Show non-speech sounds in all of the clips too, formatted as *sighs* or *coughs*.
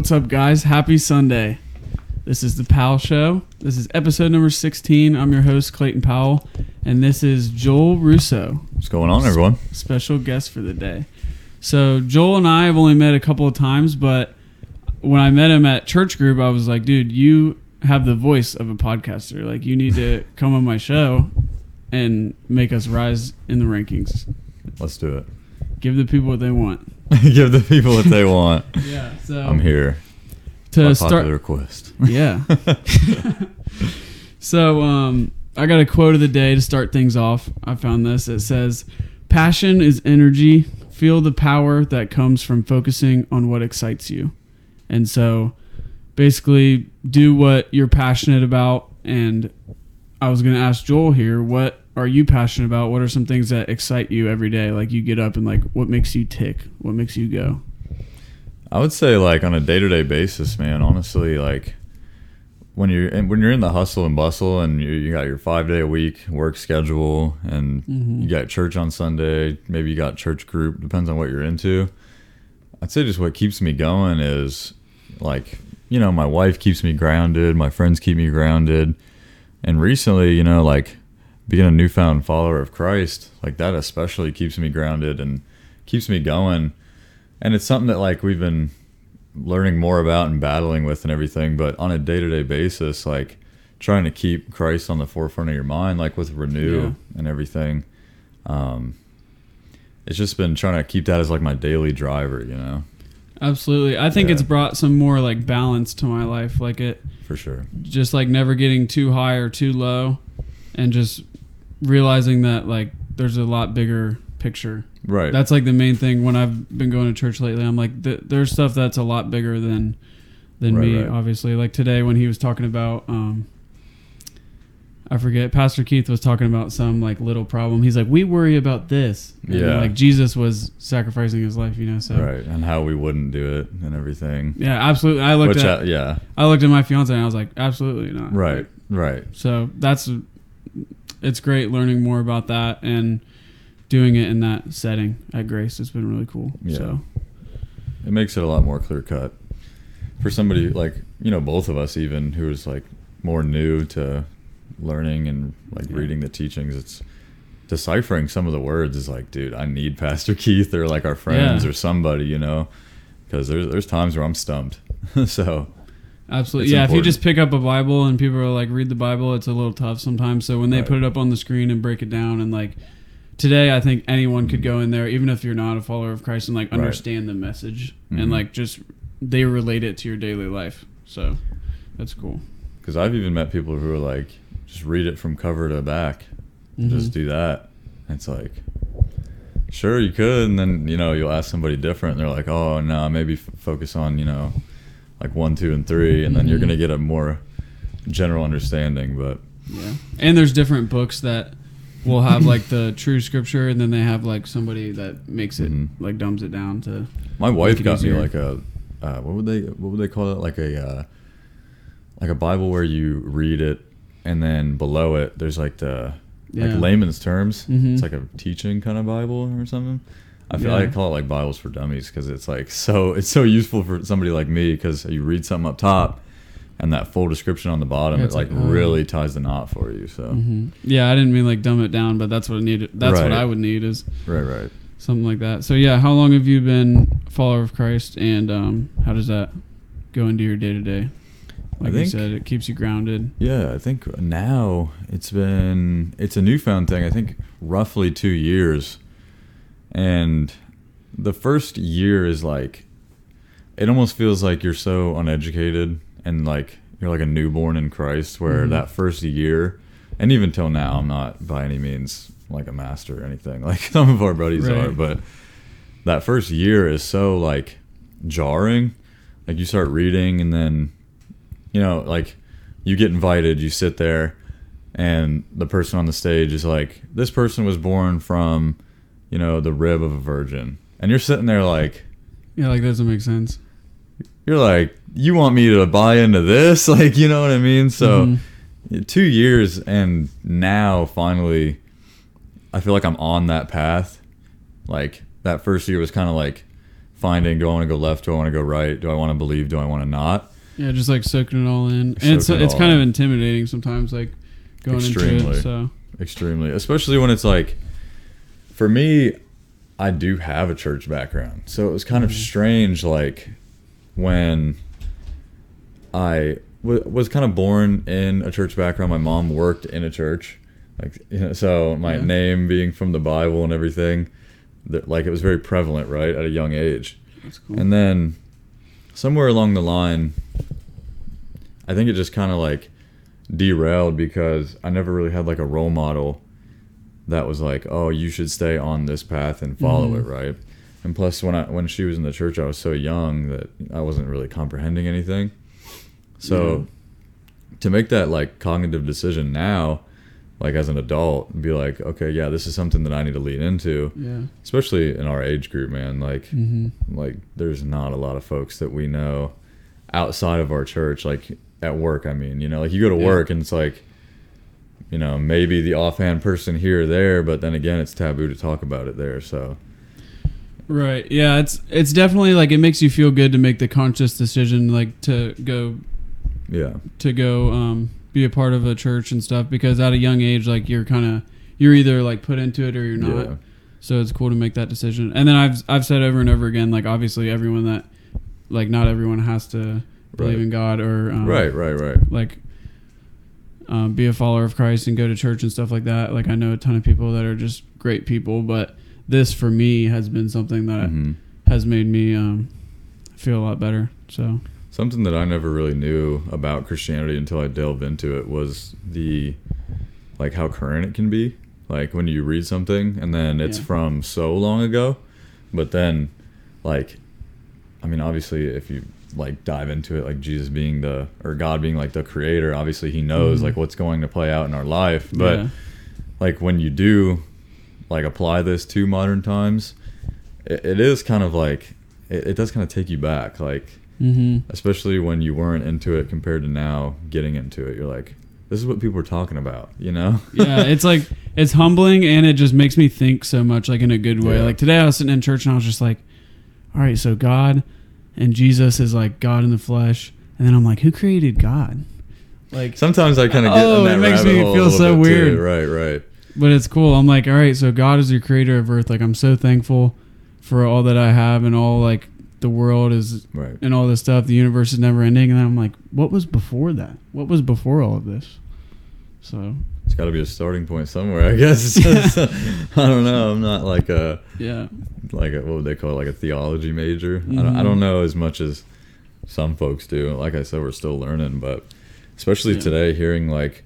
What's up, guys? Happy Sunday. This is the Powell Show. This is episode number 16. I'm your host, Clayton Powell, and this is Joel Russo, What's going on, everyone? special guest for the day. So, Joel and I have only met a couple of times, but when I met him at church group, I was like, dude, you have the voice of a podcaster. Like, you need to *laughs* come on my show and make us rise in the rankings. Let's do it. Give the people what they want. *laughs* Give the people what they want. *laughs* Yeah. So, I'm here. to start. popular request. *laughs* Yeah. so um, I got a quote of the day to start things off. I found this. It says, "Passion is energy. Feel the power that comes from focusing on what excites you." And so, basically, do what you're passionate about. And I was going to ask Joel here, what are you passionate about? What are some things that excite you every day? Like you get up and like, what makes you tick? What makes you go? I would say like on a day to day basis, man. Honestly, like when you're and when you're in the hustle and bustle, and you, you got your five day a week work schedule, and Mhm. you got church on Sunday, maybe you got church group, depends on what you're into. I'd say just what keeps me going is like you know my wife keeps me grounded, my friends keep me grounded, and recently, you know, like being a newfound follower of Christ, like that especially keeps me grounded and keeps me going and it's something that like we've been learning more about and battling with and everything but on a day-to-day basis like trying to keep christ on the forefront of your mind like with renew Yeah. and everything um it's just been trying to keep that as like my daily driver you know Absolutely. I think Yeah. it's brought some more like balance to my life. Like it for sure just like never getting too high or too low and just realizing that like there's a lot bigger picture. right That's like the main thing when I've been going to church lately. I'm like th- there's stuff that's a lot bigger than than Right, me right. obviously. Like today when he was talking about um I forget Pastor Keith was talking about some like little problem. He's like we worry about this. And, Yeah. Like Jesus was sacrificing his life, you know. So right and how we wouldn't do it and everything Yeah, absolutely. I looked which at I, yeah I looked at my fiance and I was like, absolutely not. right right So that's it's great learning more about that and doing it in that setting at Grace. It's been really cool. Yeah. So it makes it a lot more clear cut for somebody like you know both of us even who is like more new to learning and like Yeah. reading the teachings it's deciphering some of the words is like dude i need pastor *laughs* keith or like our friends Yeah. or somebody you know because there's there's times where i'm stumped *laughs* so absolutely, It's yeah. If you just pick up a Bible and people are like, read the Bible, it's a little tough sometimes. So when they Right. put it up on the screen and break it down and like. Today, I think anyone could go in there, even if you're not a follower of Christ, and like Right. understand the message Mhm. and like just they relate it to your daily life. So that's cool. because i've even met people who are like just read it from cover to back Mhm. just do that it's like sure you could and then you know you'll ask somebody different and they're like oh no maybe f- focus on you know like one two and three and then you're Mhm. gonna get a more general understanding but Yeah. And there's different books that will have like the *coughs* true scripture and then they have like somebody that makes it Mhm. like dumbs it down to my wife got me like a uh, what would they what would they call it like a uh, like a bible where you read it and then below it there's like the Yeah. like layman's terms Mhm. it's like a teaching kind of bible or something i feel Yeah. like i call it like bibles for dummies because it's like so it's so useful for somebody like me because you read something up top and that full description on the bottom Yeah, it like, like, oh. really ties the knot for you so Mhm. Yeah, I didn't mean like dumb it down, but that's what I needed. That's what I would need is right right something like that. So yeah, how long have you been a follower of Christ and um how does that go into your day to day? Like you think- said, it keeps you grounded. Yeah, I think now it's been it's a newfound thing. I think roughly two years, and the first year is like it almost feels like you're so uneducated and like you're like a newborn in Christ. Where Mhm. that first year, and even till now, I'm not by any means like a master or anything *laughs* like some of our buddies Right. are, but that first year is so like jarring. Like you start reading and then you know, like you get invited, you sit there, and the person on the stage is like, "This person was born from, you know, the rib of a virgin," and you're sitting there like, Yeah, like that doesn't make sense. you're like, "You want me to buy into this?" *laughs* Like, you know what I mean? So, Mhm. two years, and now finally, I feel like I'm on that path. Like that first year was kind of like finding do I want to go left, do I want to go right, do I want to believe, do I want to not? Yeah, just like soaking it all in, and it's it it's kind of intimidating sometimes, like going into Extremely. it. So Extremely, especially when it's like, for me, I do have a church background, so it was kind of Mhm. strange, like when I w- was kind of born in a church background. My mom worked in a church, like you know, so my Yeah. name being from the Bible and everything, that like it was very prevalent, right, at a young age. that's cool. And then somewhere along the line, I think it just kind of like derailed because I never really had like a role model that was like, oh, you should stay on this path and follow Mhm. it, right? And plus, when I when she was in the church, I was so young that I wasn't really comprehending anything. So to make that like cognitive decision now, like as an adult, and be like, okay, yeah, this is something that I need to lean into, yeah. especially in our age group, man. Like, hmm like there's not a lot of folks that we know outside of our church like at work i mean you know like you go to Yeah. work and it's like you know maybe the offhand person here or there but then again it's taboo to talk about it there so Right. Yeah. It's it's definitely like it makes you feel good to make the conscious decision, like to go yeah to go um, be a part of a church and stuff because at a young age like you're kind of you're either like put into it or you're not yeah so it's cool to make that decision and then i've i've said over and over again like obviously everyone that like not everyone has to believe Right. in god or um, right right right like um, be a follower of christ and go to church and stuff like that like i know a ton of people that are just great people but this for me has been something that Mhm. has made me um, feel a lot better so something that i never really knew about christianity until i delved into it was the like how current it can be like when you read something and then it's Yeah. from so long ago but then like i mean obviously if you like dive into it like jesus being the or god being like the creator obviously he knows Mhm. like what's going to play out in our life but yeah. like when you do like apply this to modern times it, it is kind of like it, it does kind of take you back like mm-hmm. especially when you weren't into it compared to now getting into it you're like this is what people are talking about you know *laughs* yeah, it's like it's humbling and it just makes me think so much like in a good way. Yeah. Like today I was sitting in church and I was just like, all right, so God and Jesus is like God in the flesh. And then I'm like, who created God? Like sometimes i kind of get Oh, in that it makes me feel so bit too. weird. right right but it's cool. I'm like, all right, so God is your creator of earth. Like I'm so thankful for all that I have and all like the world is right and all this stuff. The universe is never ending. And then I'm like, what was before that? What was before all of this? So it's got to be a starting point somewhere i guess *laughs* i don't know i'm not like a yeah. like a, what would they call it like a theology major I, don't, I Mhm. don't know as much as some folks do like i said we're still learning but especially Yeah. today hearing like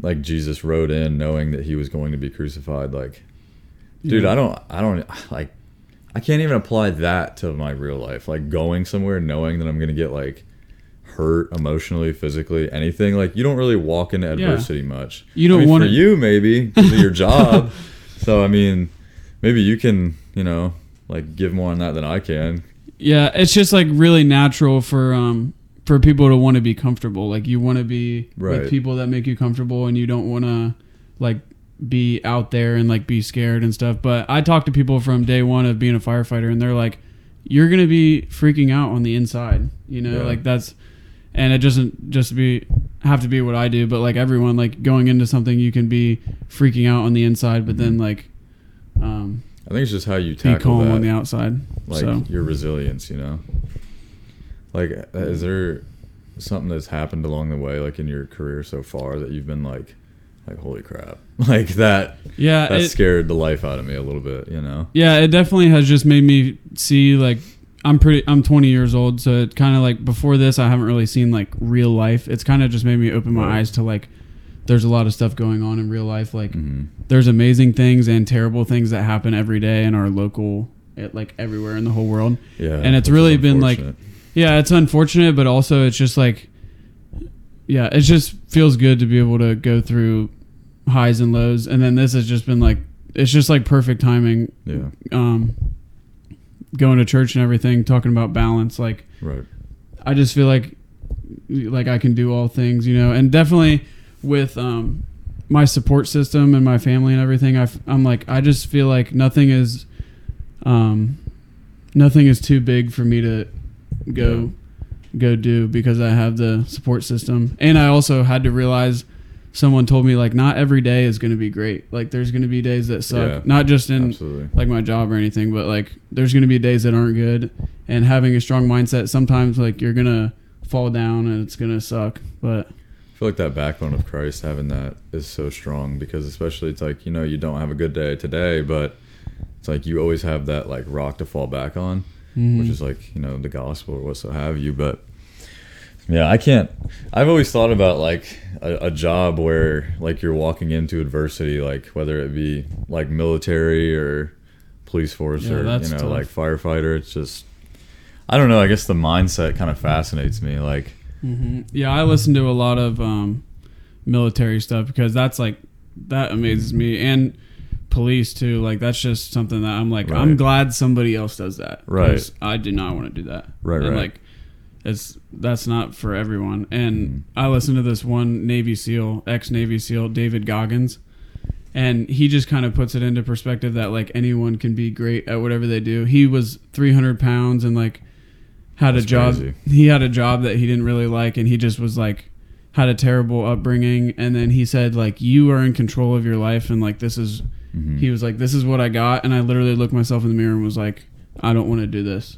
like jesus rode in knowing that he was going to be crucified like dude Yeah. i don't i don't like i can't even apply that to my real life like going somewhere knowing that i'm gonna get like hurt emotionally physically anything like you don't really walk into Yeah. adversity much You don't I mean, wanna- for you maybe because of your job *laughs* so i mean maybe you can you know like give more on that than i can Yeah, it's just like really natural for um for people to want to be comfortable. Like you want to be Right. with people that make you comfortable, and you don't want to like be out there and like be scared and stuff. But I talk to people from day one of being a firefighter, and they're like, "You're gonna be freaking out on the inside," you know, Yeah. like that's. And it doesn't just be have to be what I do, but like everyone, like going into something, you can be freaking out on the inside, but then like, um, i think it's just how you be tackle calm that on the outside. like so. your resilience you know? Like uh, is there something that's happened along the way like in your career so far that you've been like like holy crap *laughs* like that yeah, that it- scared the life out of me a little bit you know? Yeah, it definitely has just made me see like I'm pretty I'm 20 years old, so it kind of like before this I haven't really seen like real life. It's kind of just made me open my eyes to like there's a lot of stuff going on in real life like hmm there's amazing things and terrible things that happen every day in our local it, like everywhere in the whole world. yeah And it's really been, like. Yeah, it's unfortunate, but also it's just like yeah, it just feels good to be able to go through highs and lows and then this has just been like it's just like perfect timing yeah um, going to church and everything, talking about balance. Like right I just feel like like I can do all things, you know, and definitely with um, my support system and my family and everything. I am like I just feel like nothing is um, nothing is too big for me to go go do because I have the support system. And I also had to realize someone told me like not every day is going to be great. Like there's going to be days that suck. Yeah, not just in Absolutely. like my job or anything, but like there's going to be days that aren't good. And having a strong mindset, sometimes like you're going to fall down and it's going to suck. But I feel like that backbone of Christ having that is so strong because especially it's like you know you don't have a good day today, but it's like you always have that like rock to fall back on, mm-hmm. which is like you know the gospel or what so have you. But yeah, I can't. I've always thought about like a, a job where like you're walking into adversity, like whether it be like military or police force Yeah, or you know tough. like firefighter. It's just I don't know. I guess the mindset kind of fascinates me. Like hmm Yeah, I listen to a lot of um, military stuff because that's like that amazes me, and police too. Like that's just something that I'm like, I'm glad somebody else does that. Right. I do not want to do that. Right, And right. like, it's that's not for everyone. And Mhm. I listened to this one Navy SEAL, ex Navy SEAL, David Goggins. And he just kind of puts it into perspective that like anyone can be great at whatever they do. He was 300 pounds and like had That's a job crazy. he had a job that he didn't really like and he just was like had a terrible upbringing and then he said like you are in control of your life and like this is mhm. he was like this is what i got and i literally looked myself in the mirror and was like i don't want to do this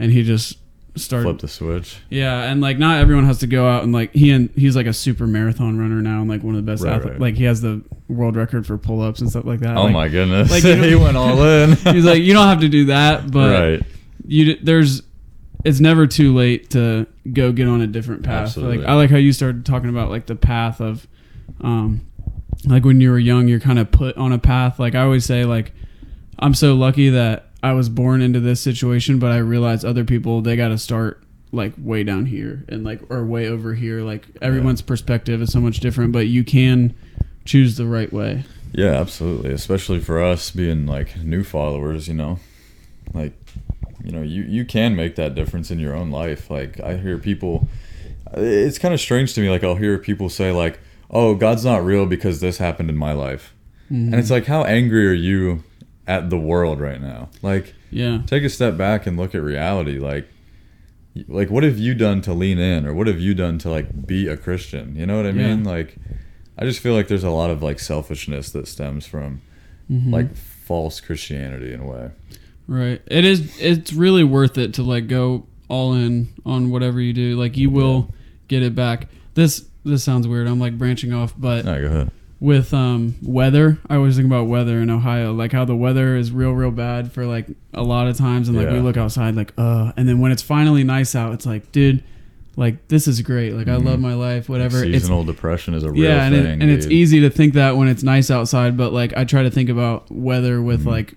and he just started flip the switch. yeah and like not everyone has to go out and like he and he's like a super marathon runner now and like one of the best Right, athletes right. like he has the world record for pull-ups and stuff like that Oh Like, my goodness! like, *laughs* he went all in. *laughs* he's like you don't have to do that but right. you there's it's never too late to go get on a different path. Absolutely. Like I like how you started talking about like the path of um like when you were young you're kind of put on a path. Like I always say like I'm so lucky that I was born into this situation, but I realize other people they got to start like way down here and like or way over here. Like everyone's perspective is so much different, but you can choose the right way. Yeah, absolutely. Especially for us being like new followers, you know, like you know, you you can make that difference in your own life. Like I hear people, it's kind of strange to me. Like I'll hear people say like, "Oh, God's not real because this happened in my life," and it's mm-hmm. like, how angry are you at the world right now? Like, Yeah. take a step back and look at reality. Like, like what have you done to lean in, or what have you done to like be a Christian? You know what I Yeah. mean? Like, I just feel like there's a lot of like selfishness that stems from Mhm. like false Christianity in a way. Right. It is. It's really worth it to like go all in on whatever you do. Like you will get it back. This this sounds weird. I'm like branching off, but No, go ahead. With um weather, I always think about weather in Ohio, like how the weather is real, real bad for like a lot of times, and like we look outside, like uh, and then when it's finally nice out, it's like, dude, like this is great. Like I Mhm. love my life. Whatever. It's Seasonal depression is a real yeah, and, thing. it, and it's easy to think that when it's nice outside, but like I try to think about weather with Mhm. like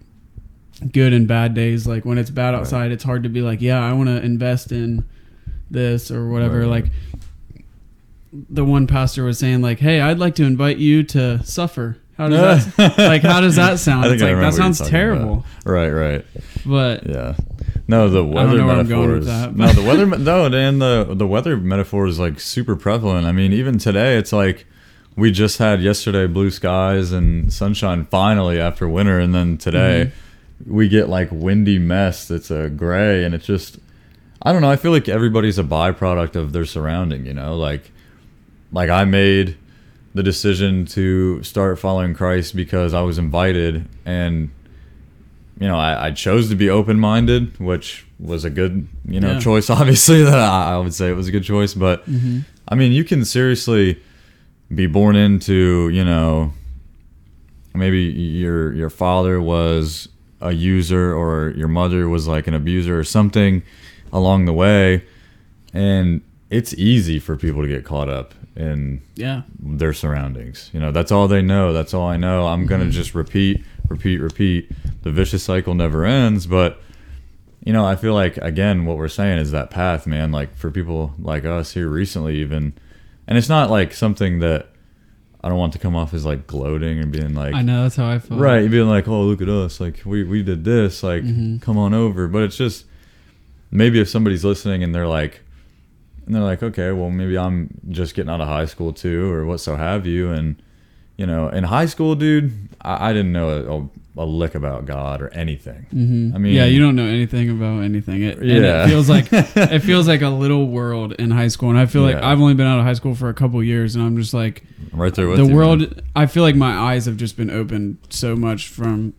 good and bad days. Like when it's bad Right. outside, it's hard to be like, yeah, I want to invest in this or whatever. Right. Like the one pastor was saying, like, hey, I'd like to invite you to suffer. How does that *laughs* like? How does that sound? I think It's I like that sounds terrible. Right, right. But Yeah. No, the weather know where I'm going metaphor is that, no the weather *laughs* no, and the the weather metaphor is like super prevalent. I mean, even today, it's like we just had yesterday blue skies and sunshine finally after winter, and then today Mm-hmm. we get like windy mess that's a gray, and it's just I don't know. I feel like everybody's a byproduct of their surrounding. You know, like like I made the decision to start following Christ because I was invited and you know I, I chose to be open minded which was a good you know Yeah. choice *laughs* obviously that I, I would say it was a good choice but Mhm. I mean you can seriously be born into you know maybe your your father was a user or your mother was like an abuser or something along the way and it's easy for people to get caught up in yeah, their surroundings. You know, that's all they know. That's all I know. I'm going to Mhm. just repeat, repeat, repeat. The vicious cycle never ends. But, you know, I feel like, again, what we're saying is that path, man, like for people like us here recently, even, and it's not like something that I don't want to come off as like gloating and being like, I know that's how I feel. right, being like, oh, look at us. Like, we, we did this. Like, Mhm. come on over. But it's just, maybe if somebody's listening and they're like, and they're like, okay, well, maybe I'm just getting out of high school too, or what so have you. And, you know, in high school, dude, I, I didn't know a, a, lick about God or anything. Mm-hmm. I mean- yeah, you don't know anything about anything. It, yeah, it feels like *laughs* it feels like a little world in high school, and I feel like Yeah. I've only been out of high school for a couple years, and I'm just like right there with the you, world. man. I feel like my eyes have just been opened so much from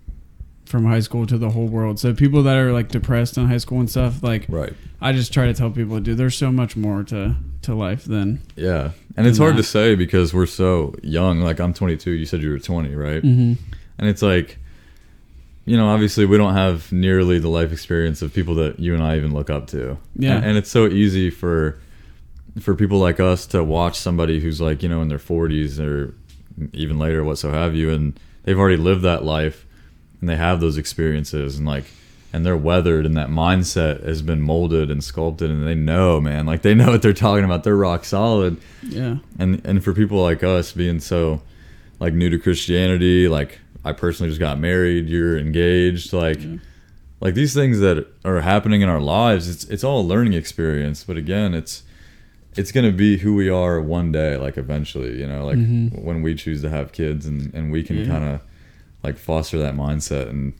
from high school to the whole world. So people that are like depressed in high school and stuff, like Right. I just try to tell people, dude, there's so much more to to life than. Yeah. And it's hard that. to say because we're so young. Like I'm 22. You said you were 20, right? Mm-hmm. And it's like, you know, obviously we don't have nearly the life experience of people that you and I even look up to. Yeah. And, and it's so easy for for people like us to watch somebody who's like, you know, in their 40s or even later, what so have you, and they've already lived that life and they have those experiences and like and they're weathered and that mindset has been molded and sculpted and they know, man, like they know what they're talking about. They're rock solid Yeah. and and for people like us being so like new to Christianity, like I personally just got married, you're engaged, like Yeah. like these things that are happening in our lives, it's it's all a learning experience. But again, it's it's gonna be who we are one day, like eventually, you know, like Mhm. when we choose to have kids and and we can Yeah. kind of like foster that mindset and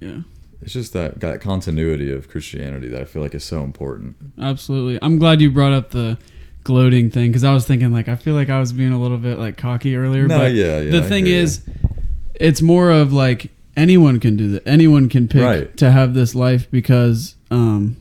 Yeah. it's just that that continuity of Christianity that I feel like is so important. Absolutely. I'm glad you brought up the gloating thing because I was thinking like I feel like I was being a little bit like cocky earlier. No, but yeah, yeah, The thing ya. is, it's more of like anyone can do that. Anyone can pick Right. to have this life because um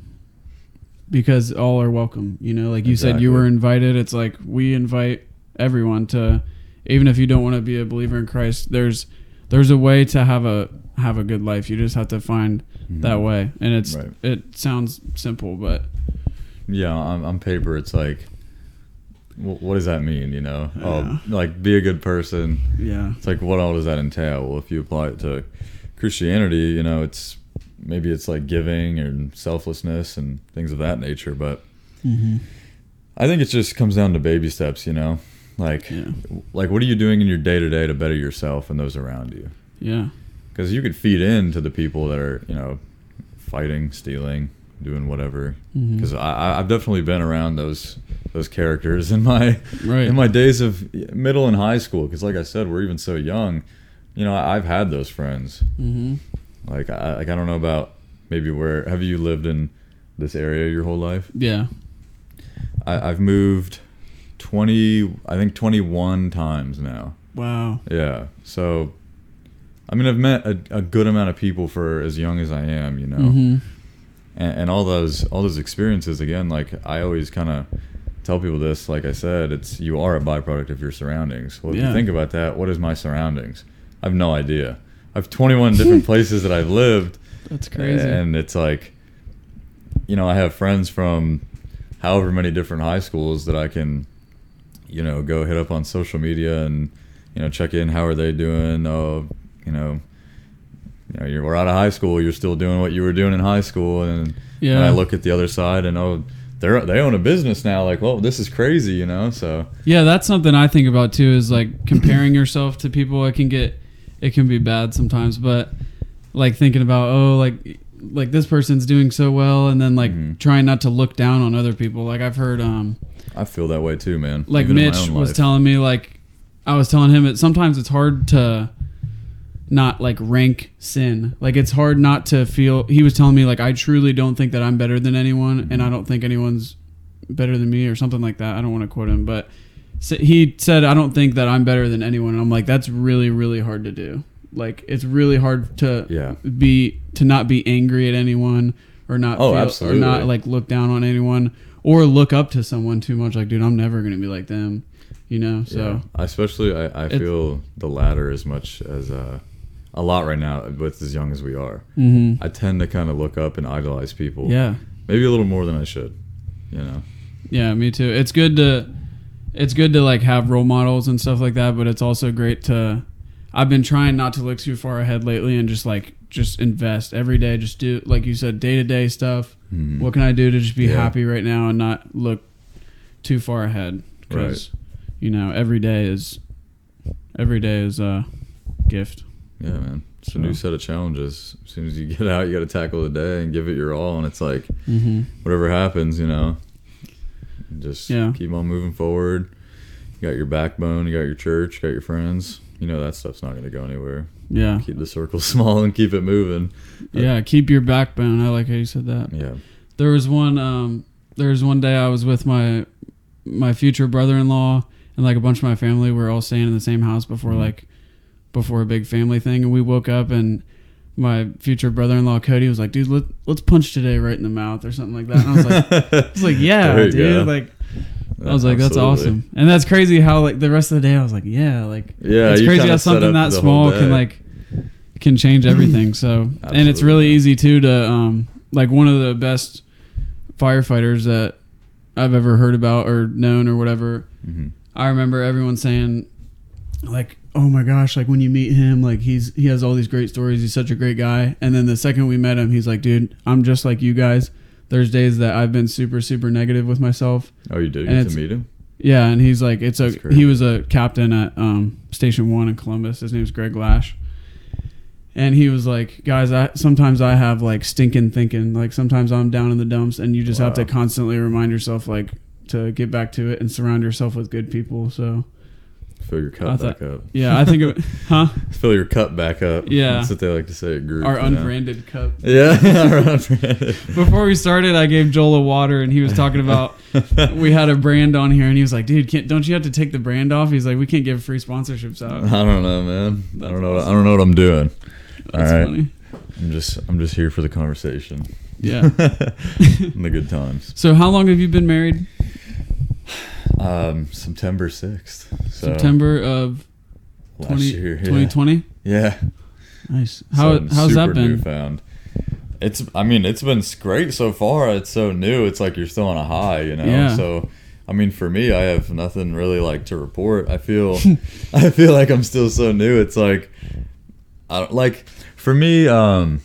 because all are welcome. You know, like you said, you were invited. It's like we invite everyone to, even if you don't want to be a believer in Christ. There's there's a way to have a have a good life. You just have to find that way, and it's Right. it sounds simple, but yeah on, on paper it's like wh- what does that mean you know Yeah. oh like be a good person yeah. it's like what all does that entail well if you apply it to christianity you know it's maybe it's like giving and selflessness and things of that nature but Mm-hmm. i think it just comes down to baby steps you know like Yeah. like what are you doing in your day to day to better yourself and those around you Yeah. because you could feed into the people that are you know fighting stealing doing whatever because I, I- I've definitely been around those those characters in my Right. in my days of middle and high school. Because like I said, we're even so young. You know, I've had those friends. Mm-hmm. Like I like I don't know about maybe where have you lived in this area your whole life? Yeah. I, I've moved twenty, I think twenty one times now. Wow. Yeah, so. I mean, I've met a, a good amount of people for as young as I am, you know. Mm-hmm. and, and all those all those experiences again like i always kind of tell people this like i said it's you are a byproduct of your surroundings well if Yeah. you think about that what is my surroundings i have no idea i have 21 different *laughs* places that i've lived That's crazy. and it's like you know i have friends from however many different high schools that i can you know go hit up on social media and you know check in how are they doing oh you know you know you're we're out of high school you're still doing what you were doing in high school and Yeah. and i look at the other side and oh they're they own a business now like well this is crazy you know so yeah, that's something I think about too. Is like comparing yourself to people. It can get, it can be bad sometimes. But like thinking about oh like like this person's doing so well, and then like Mhm. trying not to look down on other people. Like I've heard um i feel that way too man like even Mitch was life. telling me like I was telling him that sometimes it's hard to not like rank sin. Like it's hard not to feel he was telling me like I truly don't think that I'm better than anyone and I don't think anyone's better than me or something like that. I don't want to quote him, but he said I don't think that I'm better than anyone and I'm like that's really really hard to do. Like it's really hard to Yeah. be to not be angry at anyone or not Oh, feel, absolutely. or not like look down on anyone or look up to someone too much. Like dude I'm never going to be like them you know? So Yeah. Especially I, I feel the latter as much as uh, a lot right now with as young as we are. Hmm i tend to kind of look up and idolize people. Yeah. Maybe a little more than i should you know? Yeah me too. It's good to it's good to like have role models and stuff like that but it's also great to i've been trying not to look too far ahead lately and just like just invest every day just do like you said day-to-day stuff Mhm. what can i do to just be Yeah. happy right now and not look too far ahead because you know every day is every day is a gift yeah man it's So- a new set of challenges as soon as you *laughs* get out you got to tackle the day and give it your all and it's like mm-hmm. whatever happens you know just Yeah. keep on moving forward You got your backbone, you got your church, you got your friends. You know that stuff's not going to go anywhere. Yeah. Keep the circle *laughs* small and keep it moving. Yeah. Keep your backbone. I like how you said that. Yeah. There was one. Um, there was one day I was with my my future brother-in-law and like a bunch of my family. We were all staying in the same house before Mhm. like before a big family thing, and we woke up and my future brother-in-law Cody was like, "Dude, let, let's punch today right in the mouth or something like that." And I was like, *laughs* "I was like, yeah, dude." go. Like I was like, "That's Absolutely. awesome," and that's crazy how like the rest of the day I was like, "Yeah, like Yeah, it's crazy how something that small can like can change everything." *clears throat* So and it's really easy too to um like one of the best firefighters that I've ever heard about or known or whatever. Mhm. I remember everyone saying like, "Oh my gosh, like when you meet him, like he's he has all these great stories. He's such a great guy." And then the second we met him, he's like, "Dude, I'm just like you guys. There's days that I've been super super negative with myself." Oh, you did And get to meet him? Yeah, and he's like, it's a he was a captain at um, Station One in Columbus. His name's Greg Lash, and he was like, guys, I sometimes I have like stinking thinking. Like sometimes I'm down in the dumps, and you just have to constantly remind yourself like to get back to it and surround yourself with good people. So Fill your cup thought- back up. yeah, I think, it, *laughs* huh? Fill your cup back up. Yeah. That's what they like to say at group. Our you know? unbranded cup. Yeah, *laughs* our unbranded. *laughs* Before we started, I gave Joel a water, and he was talking about we had a brand on here, and he was like, "Dude, can't, don't you have to take the brand off?" He's like, "We can't give free sponsorships out." I don't know, man. I don't know. I don't know what I'm doing. That's All right. funny. I'm just I'm just here for the conversation Yeah. and the good times. So how long have you been married? Um, September sixth. So September of last 20, year. Yeah. 2020. Yeah. Nice. How So how's that been? Newfound. It's. I mean, it's been great so far. It's so new. It's like you're still on a high, you know. Yeah. So, I mean, for me, I have nothing really like to report. I feel, *laughs* I feel like I'm still so new. It's like, I don't like. For me, um,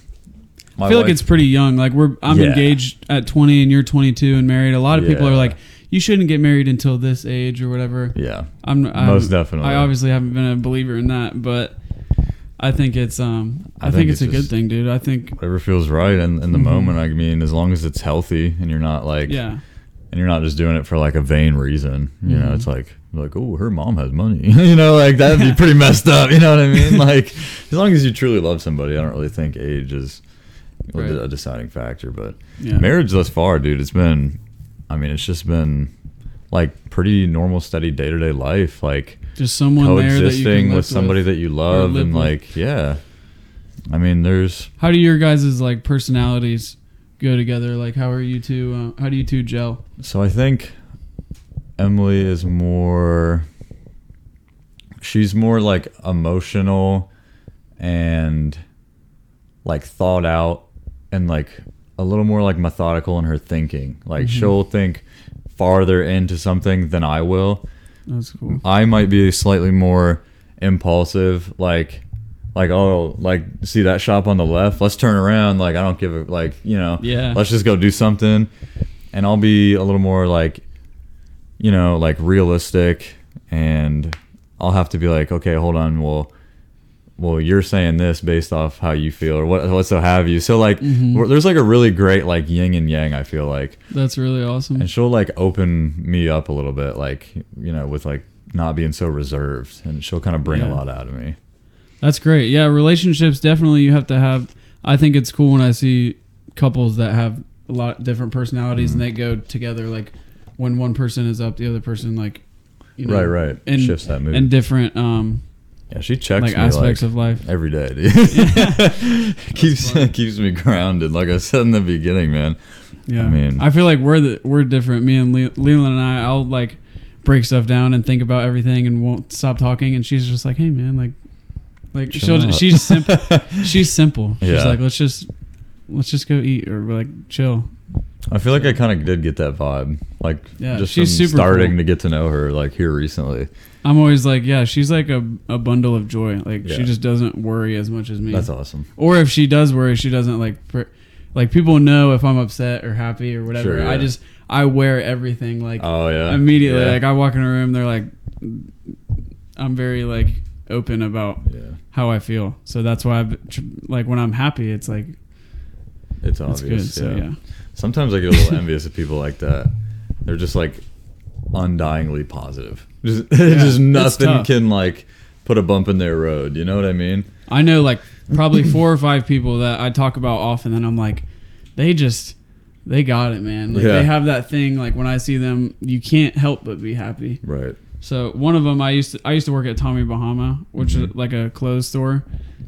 my I feel like it's pretty young. Like we're I'm Yeah. engaged at 20 and you're 22 and married. A lot of people are like, you shouldn't get married until this age or whatever. Yeah. I'm I Most definitely. I obviously haven't been a believer in that, but I think it's um I, I think, think it's, it's a good thing, dude. I think Whatever feels right in, in the Mhm. moment. I mean, as long as it's healthy and you're not like, yeah. and you're not just doing it for like a vain reason. You know, Mhm. it's like like oh, her mom has money. *laughs* you know, like that'd be *laughs* pretty messed up. You know what I mean? Like as long as you truly love somebody, I don't really think age is a- Right. a deciding factor. But Yeah. marriage thus far, dude, it's been. I mean, it's just been like pretty normal, steady day to day life. Like Just someone there that you can coexisting with somebody that you love and with. like yeah. I mean, there's How do your guys' like personalities go together? Like how are you two uh, how do you two gel? So I think Emily is more she's more like emotional and like thought out and like a little more like methodical in her thinking. Like Mhm. she'll think farther into something than I will. That's cool. I might be slightly more impulsive like like oh like see that shop on the left let's turn around like i don't give a like you know Yeah. let's just go do something and i'll be a little more like you know like realistic and i'll have to be like okay hold on well well you're saying this based off how you feel or what what so have you so like Mhm. there's like a really great like yin and yang i feel like That's really awesome. and she'll like open me up a little bit like you know with like not being so reserved and she'll kind of bring Yeah. a lot out of me That's great. Yeah, relationships definitely you have to have. I think it's cool when I see couples that have a lot different personalities and Mhm. they go together. Like when one person is up, the other person like, you know, right right and shifts that mood and different um yeah she checks like me aspects like of life. every day dude. *laughs* *laughs* keeps *laughs* keeps me grounded like i said in the beginning man Yeah, I mean- I feel like we're the, we're different. Me and Le- Leland and I, I'll like break stuff down and think about everything and won't stop talking. And she's just like, hey man, like, like she'll she's simple. she's simple. She's Yeah. like, let's just let's just go eat or like chill. i feel like i kind of did get that vibe like Yeah, just she's super starting cool. to get to know her like here recently I'm always like, yeah, she's like a, a bundle of joy. Like she just doesn't worry as much as me. that's awesome Or if she does worry, she doesn't like pr- like people know if I'm upset or happy or whatever. Sure, I just I wear everything like oh yeah immediately. yeah. Like I walk in a room, they're like, I'm very like open about yeah how I feel. So that's why I've like when I'm happy, it's like it's it's obvious good. So yeah, Sometimes I get a little *laughs* envious of people like that. They're just like undyingly positive. Just, *laughs* just nothing can like put a bump in their road. You know what I mean? I know like probably four or five people that I talk about often, and I'm like, they just they got it, man. Like Yeah. they have that thing. Like when I see them, you can't help but be happy. Right. So one of them, I used to I used to work at Tommy Bahama, which is mm-hmm. like a clothes store,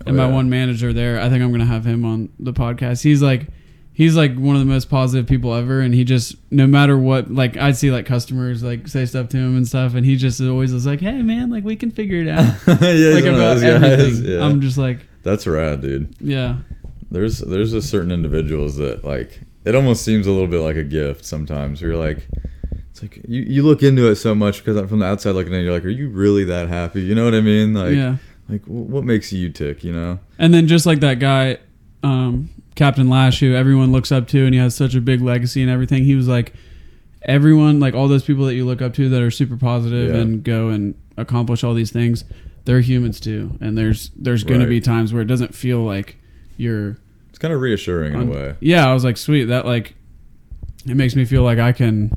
and Oh, my yeah. one manager there. I think I'm gonna have him on the podcast. He's like. He's like one of the most positive people ever, and he just no matter what, like I'd see like customers like say stuff to him and stuff, and he just always was like, "Hey man, like we can figure it out." *laughs* yeah, like about everything. Yeah. I'm just like, That's rad, dude. yeah, There's there's a certain individuals that like it almost seems a little bit like a gift sometimes. Where you're like, it's like you, you look into it so much because from the outside looking in, you're like, are you really that happy? You know what I mean? Like, yeah. like what makes you tick? You know? And then just like that guy, um, Captain Lash, who everyone looks up to, and he has such a big legacy and everything. He was like, everyone, like all those people that you look up to that are super positive Yeah. and go and accomplish all these things, they're humans too. And there's there's going Right. to be times where it doesn't feel like you're. It's kind of reassuring in a way. Yeah, I was like, sweet. That like, it makes me feel like I can,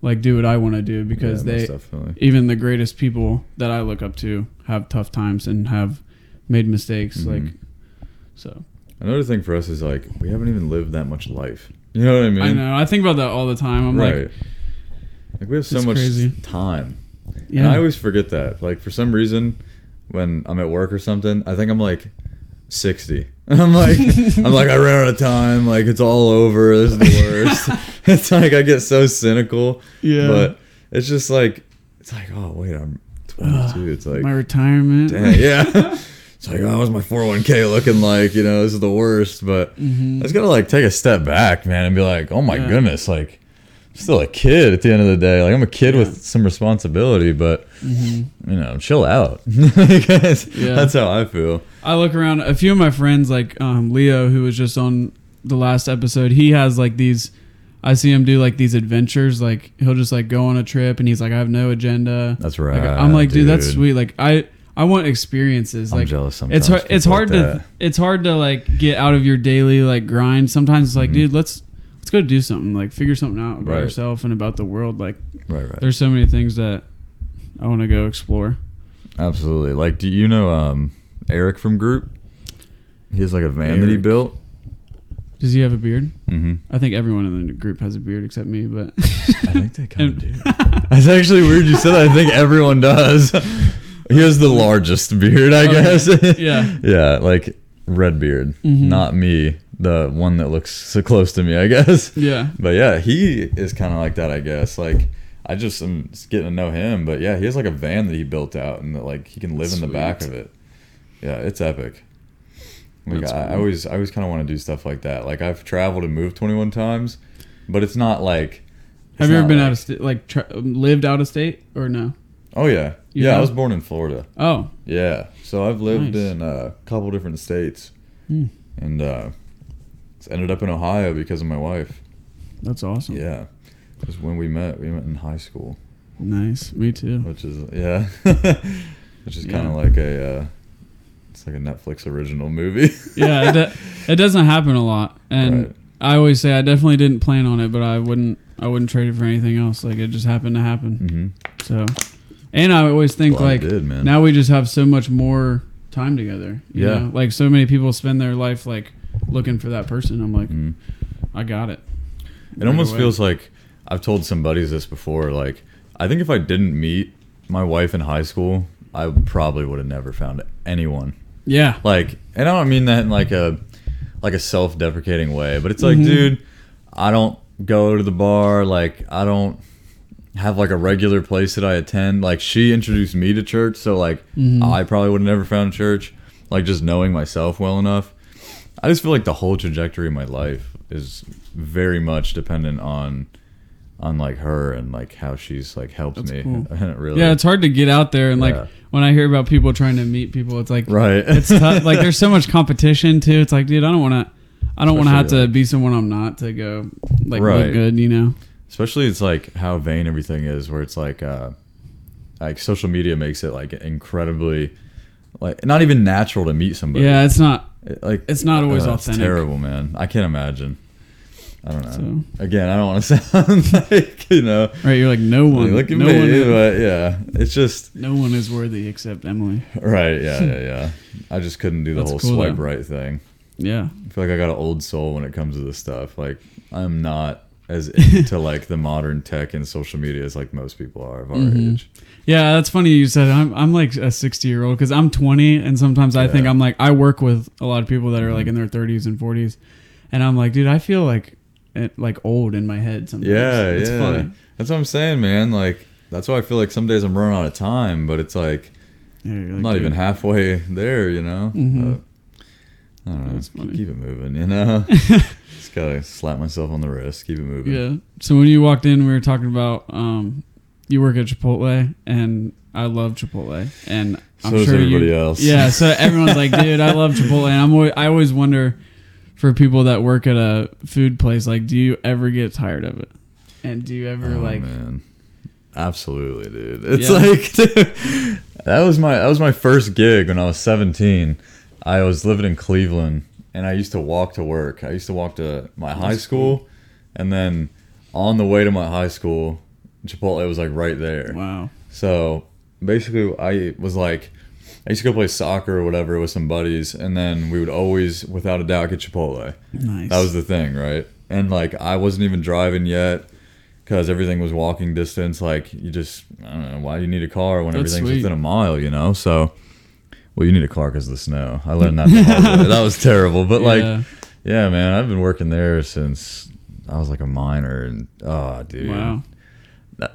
like, do what I want to do because yeah, they even the greatest people that I look up to have tough times and have made mistakes. Mhm. Like, so Another thing for us is like we haven't even lived that much life. You know what I mean? I know I think about that all the time. I'm right. like, Like, we have so much crazy. time. yeah, And I always forget that. Like for some reason, when I'm at work or something, I think I'm like 60. *laughs* I'm like, I'm like, I ran out of time. Like it's all over. This is the worst. *laughs* *laughs* it's like I get so cynical. yeah. But it's just like, it's like, oh wait, I'm 22. It's like, my retirement. dang, yeah. It's like, oh, what's my 401k looking like? You know, this is the worst. But Mhm. I just gotta like take a step back, man, and be like, oh my Yeah. goodness, like, I'm still a kid at the end of the day. Like I'm a kid Yeah. with some responsibility, but Mhm. you know, chill out. That's *laughs* Yeah. that's how I feel. I look around. A few of my friends, like um, Leo, who was just on the last episode, he has like these. I see him do like these adventures. Like he'll just like go on a trip, and he's like, I have no agenda. That's right. Like, right. I'm like, dude, that's sweet. Like I, I want experiences. I'm like jealous sometimes. it's hard. It's hard like to. that. It's hard to like get out of your daily like grind. Sometimes it's like, Mhm. dude, let's let's go do something. Like figure something out about Right. yourself and about the world. Like Right, right. there's so many things that I want to go explore. Absolutely. Like, do you know um, Eric from Group? He has like a van that he built. Does he have a beard? Mm-hmm. I think everyone in the group has a beard except me. But I think they kind of *laughs* do. That's actually weird you said that. I think everyone does. *laughs* He has the largest beard, I Okay. guess. *laughs* Yeah. yeah, like red beard. Mhm. Not me, the one that looks so close to me, I guess. *laughs* yeah, But yeah, he is kind of like that, I guess. Like I just am getting to know him, but yeah, he has like a van that he built out, and that like he can live in the back of it. Yeah, it's epic. Like I, I always, I always kind of want to do stuff like that. Like I've traveled and moved 21 times, but it's not like. have you ever been like- out of state? Like tra- lived out of state or no? Oh yeah, Yeah. I was born in Florida. Oh, Yeah, so I've lived Nice. in a couple different states, Hmm. and uh, it's ended up in Ohio because of my wife. that's awesome. Yeah, because when we met, we met in high school. Nice. Me too. which is yeah, *laughs* which is kind of like a uh, it's like a Netflix original movie. *laughs* yeah, it, do- it doesn't happen a lot, and Right. I always say I definitely didn't plan on it, but I wouldn't. I wouldn't trade it for anything else. Like it just happened to happen. mm-hmm. So, and I always think Glad like did, now we just have so much more time together. you Yeah. know? like so many people spend their life like looking for that person. I'm like, Mhm. I got it. It almost away. feels like I've told some buddies this before. Like I think if I didn't meet my wife in high school, I probably would have never found anyone. Yeah, Like, and I don't mean that in like a like a self-deprecating way, but it's like, Mhm. dude, I don't go to the bar. Like, I don't have like a regular place that I attend. Like, she introduced me to church, so like, Mhm. I probably would have never found church. Like, just knowing myself well enough, I just feel like the whole trajectory of my life is very much dependent on on like her and like how she's like helped That's me. cool. *laughs* Really, yeah. It's hard to get out there, and like when I hear about people trying to meet people, it's like right. it's *laughs* tough. like there's so much competition too. It's like, dude, I don't want to. I don't want to have Especially, to be someone I'm not to go like Right. look good. You know. Especially it's like how vain everything is where it's like uh like social media makes it like incredibly like not even natural to meet somebody Yeah, it's not. Like It's not always uh, authentic. terrible man i can't imagine I don't know. So Again, I don't want to *laughs* sound like you know. right, you're like no one. Look at no me, one. Is, but yeah, it's just no one is worthy except Emily. right. *laughs* Yeah, yeah, yeah. I just couldn't do the That's whole cool, swipe though. right thing. Yeah. I feel like I got an old soul when it comes to this stuff. Like I'm not as into *laughs* like the modern tech and social media as like most people are of our Mhm. age. Yeah, that's funny you said I'm I'm like a 60 year old because I'm 20 and sometimes I think I'm like I work with a lot of people that are like in their 30s and 40s, and I'm like, dude, I feel like like old in my head sometimes. Yeah, it's yeah. funny. That's what I'm saying, man. Like that's why I feel like some days I'm running out of time, but it's like Yeah, like, I'm not dude. even halfway there, you know. Mhm. But, I don't know. That's funny. Keep it moving, you know. *laughs* Just gotta slap myself on the wrist. Keep it moving. Yeah. So when you walked in, we were talking about um, you work at Chipotle, and I love Chipotle, and I'm So does sure everybody you, else. Yeah. So *laughs* everyone's like, dude, I love Chipotle, and I'm always, I always wonder for people that work at a food place, like, do you ever get tired of it? And do you ever Oh, like? man. Absolutely, dude. It's Yeah. like *laughs* dude, that was my that was my first gig when I was 17. I was living in Cleveland and I used to walk to work. I used to walk to my high school and then on the way to my high school, Chipotle was like right there. Wow. So basically, I was like, I used to go play soccer or whatever with some buddies, and then we would always, without a doubt, get Chipotle. Nice. That was the thing, right? And like, I wasn't even driving yet because everything was walking distance. Like, you just, I don't know, why do you need a car when That's everything's sweet. within a mile, you know? So, well, you need a car because of the snow. I learned that the hard way. That was *laughs* terrible. But like, Yeah. yeah, man, I've been working there since I was like a minor, and oh, dude. wow.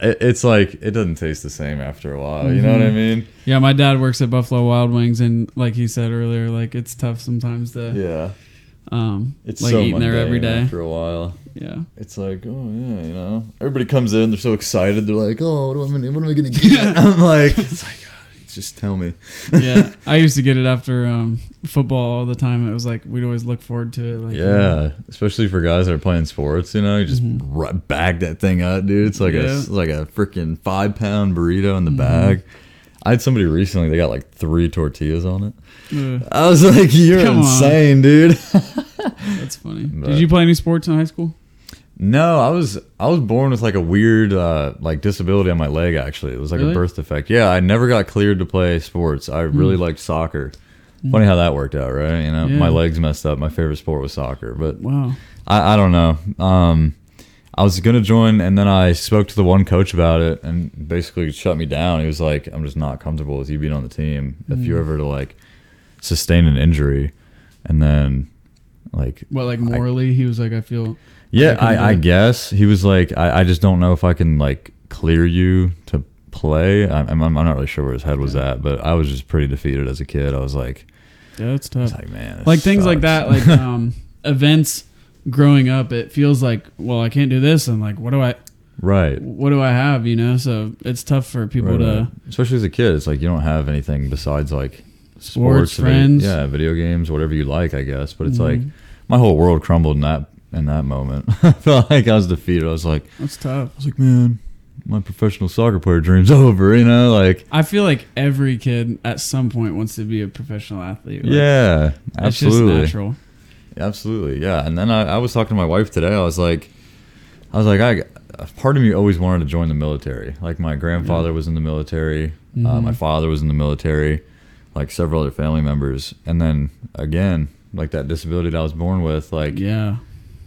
It, it's like it doesn't taste the same after a while. You know what I Mhm. mean? Yeah, my dad works at Buffalo Wild Wings, and like he said earlier, like it's tough sometimes to Yeah, um it's like so eating there every mundane. After a while, Yeah. it's like, oh yeah, you know, everybody comes in, they're so excited, they're like, oh, what am I, what am I gonna *laughs* get? I'm like, *laughs* it's like, "God, just tell me. yeah, *laughs* I used to get it after um, football all the time. It was like we'd always look forward to it. Like Yeah, especially for guys that are playing sports, you know, you just Mhm. ru- bag that thing up, dude. It's like a it's like a freaking five pound burrito in the Mhm. bag. I had somebody recently; they got like three tortillas on it. I was like, "You're Come on. insane, dude." *laughs* that's funny. But- Did you play any sports in high school? No, I was I was born with like a weird uh, like disability on my leg. Actually, it was like Really? a birth defect. Yeah, I never got cleared to play sports. I really liked soccer. Funny how that worked out, right? You know, Hmm. Yeah. my legs messed up. My favorite sport was soccer, but Wow. I, I don't know. Um, I was gonna join, and then I spoke to the one coach about it, and basically shut me down. He was like, "I'm just not comfortable with you being on the team. If you Mm. ever to like sustain an injury, and then like What like morally, he was like, I feel. Yeah, I, I guess he was like, I, I just don't know if I can like clear you to play. I'm, I'm, I'm not really sure where his head was at, but I was just pretty defeated as a kid. I was like, Yeah, I was tough. like, man, this Like things like sucks." that, like um, events. Growing up, it feels like, well, I can't do this, and like, what do I, right. what do I have? You know, so it's tough for people right, to. right. especially as a kid, it's like you don't have anything besides like Sports, video- friends. yeah, video games, whatever you like, I guess. But it's Mhm. like my whole world crumbled in that in that moment. *laughs* I felt like I was defeated. I was like, That's tough. I was like, man, my professional soccer player dream's *laughs* over. You know, like. I feel like every kid at some point wants to be a professional athlete. Like, Yeah, it's absolutely. just natural. Absolutely, yeah. And then I, I was talking to my wife today. I was like, I was like, I part of me always wanted to join the military. Like my grandfather was in the military, uh, Mhm. my father was in the military, like several other family members. And then again, like that disability that I was born with, like Yeah.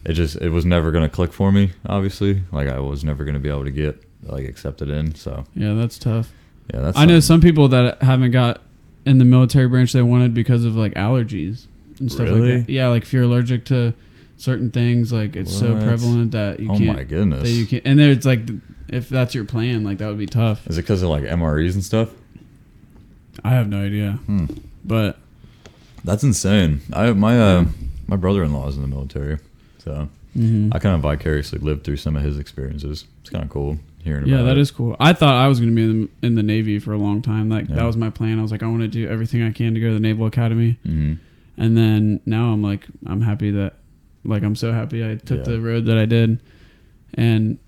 It just it was never gonna click for me. Obviously, like I was never gonna be able to get like accepted in. So Yeah, that's tough. yeah, that's I know some people that haven't got in the military branch they wanted because of like allergies and stuff Really? like that. Yeah, like if you're allergic to certain things, like it's so prevalent that you Oh can't. my goodness! That you can't. And then it's like, if that's your plan, like that would be tough. Is it because of like MREs and stuff? I have no idea, Hmm. but That's insane. I my uh, my brother in law is in the military, so mhm. I kind of vicariously lived through some of his experiences. It's kind of cool hearing yeah, about that it. is cool. I thought I was going to be in the, in the Navy for a long time. Like Yeah. that was my plan. I was like, I want to do everything I can to go to the Naval Academy. hmm And then now I'm like, I'm happy that, like, I'm so happy I took Yeah. the road that I did. And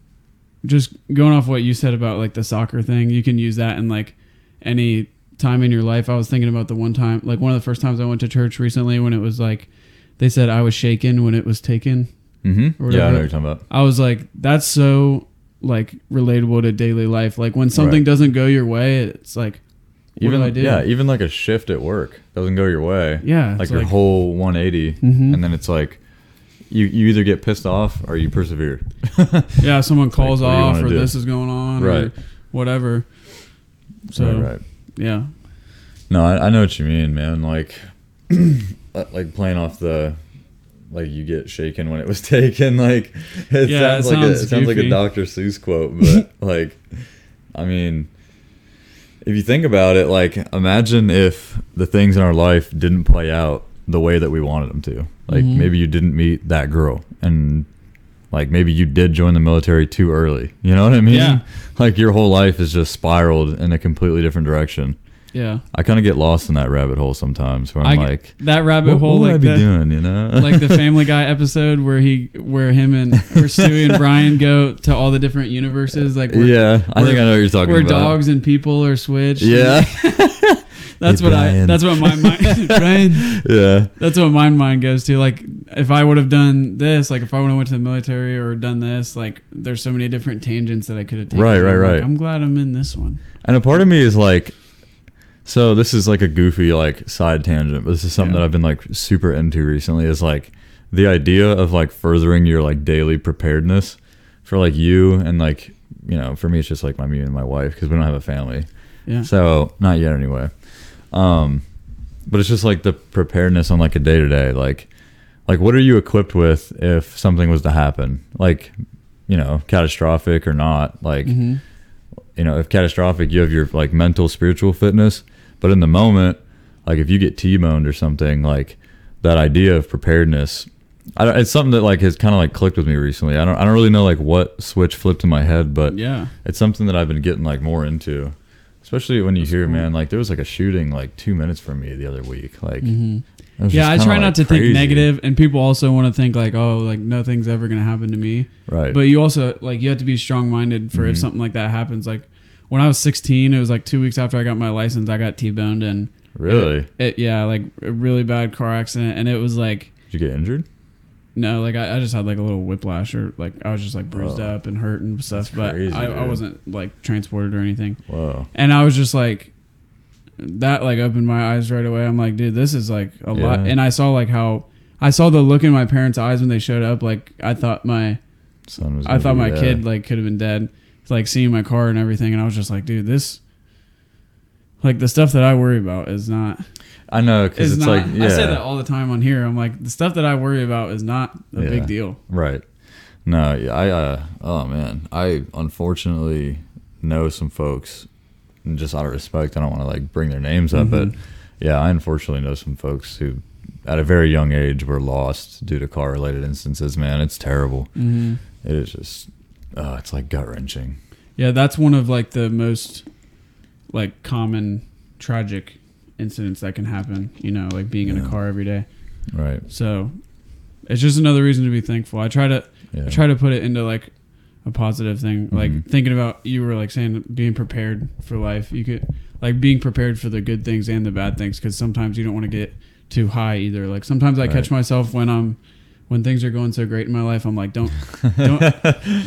just going off what you said about like the soccer thing, you can use that in like any time in your life. I was thinking about the one time, like one of the first times I went to church recently when it was like, they said I was shaken when it was taken. Mm-hmm. Or Yeah, I know what you're talking about. I was like, that's so like relatable to daily life. Like when something Right. doesn't go your way, it's like, what Even do I do? yeah, even like a shift at work doesn't go your way. Yeah, like your like- whole 180, Mhm. and then it's like you you either get pissed off or you persevere. *laughs* yeah, someone calls you off or do? this is going on or Right. whatever. So right, right. yeah, No, I, I know what you mean, man. Like, *clears throat* *clears throat* like playing off the, like you get shaken when it was *laughs* taken. Like, it Yeah, it sounds like a, it sounds like a. Dr. Seuss quote, but *laughs* like, I mean, if you think about it, like, imagine if the things in our life didn't play out the way that we wanted them to. Like, Mhm. maybe you didn't meet that girl, and like maybe you did join the military too early. You know what I mean? Yeah. *laughs* Like your whole life is just spiraled in a completely different direction. Yeah. I kind of get lost in that rabbit hole sometimes where I I'm get- like, That rabbit what, hole, what would like I be the, doing, you know? like the *laughs* Family Guy episode where he, where him and Stewie and Brian go to all the different universes, like where, yeah, I think I know what you're talking where about. Where dogs and people are switched. Yeah, *laughs* that's Hey, what I. That's what my mind. *laughs* Brian. yeah, That's what my mind goes to. Like, if I would have done this, like if I would have went to the military or done this, like there's so many different tangents that I could have taken. Right, right, I'm like, right. I'm glad I'm in this one. and a part of me is like, so this is like a goofy like side tangent, but this is something Yeah. that I've been like super into recently. Is like the idea of like furthering your like daily preparedness for like you and like you know for me it's just like my me and my wife because we don't have a family. Yeah. So not yet anyway. Um, but it's just like the preparedness on like a day to day. Like, like what are you equipped with if something was to happen? Like, you know, catastrophic or not? Like, hmm you know, if catastrophic, you have your like mental, spiritual fitness. But in the moment, like if you get T-boned or something, like that idea of preparedness, I don't, it's something that like has kind of like clicked with me recently. I don't, I don't really know like what switch flipped in my head, but Yeah. it's something that I've been getting like more into, especially when you hear, cool. man, like there was like a shooting like two minutes from me the other week. Like, hmm Yeah, I try kinda, not like, to think negative, and people also want to think like, oh, like nothing's ever gonna happen to me. right? But you also like you have to be strong minded for if Mhm. something like that happens. Like when I was 16, it was like two weeks after I got my license, I got T-boned, and really, it yeah, like a really bad car accident, and it was like did you get injured? No, like I, I just had like a little whiplash or like I was just like bruised Oh. up and hurt and stuff, but crazy, I, I wasn't like transported or anything. Whoa, And I was just like that like opened my eyes right away. I'm like, dude, this is like a lot. And I saw like how I saw the look in my parents' eyes when they showed up. Like I thought my son was. I thought my yeah. kid like could have been dead. Like seeing my car and everything, and I was just like, dude, this like the stuff that I worry about is not I know because it's not. like yeah, I say that all the time on here. I'm like, the stuff that I worry about is not a Yeah. big deal. Right. No, yeah, I uh oh man, I unfortunately know some folks and just out of respect, I don't want to like bring their names up, but Mhm. yeah, I unfortunately know some folks who at a very young age were lost due to car related instances, man. It's terrible. hmm It is just uh it's like gut wrenching. Yeah, that's one of like the most like common tragic incidents that can happen. You know, like being in Yeah. a car every day. Right. So it's just another reason to be thankful. I try to Yeah. I try to put it into like a positive thing. Like Mhm. thinking about you were like saying being prepared for life. You could like being prepared for the good things and the bad things because sometimes you don't want to get too high either. Like sometimes I catch myself when I'm when things are going so great in my life. I'm like, don't *laughs* don't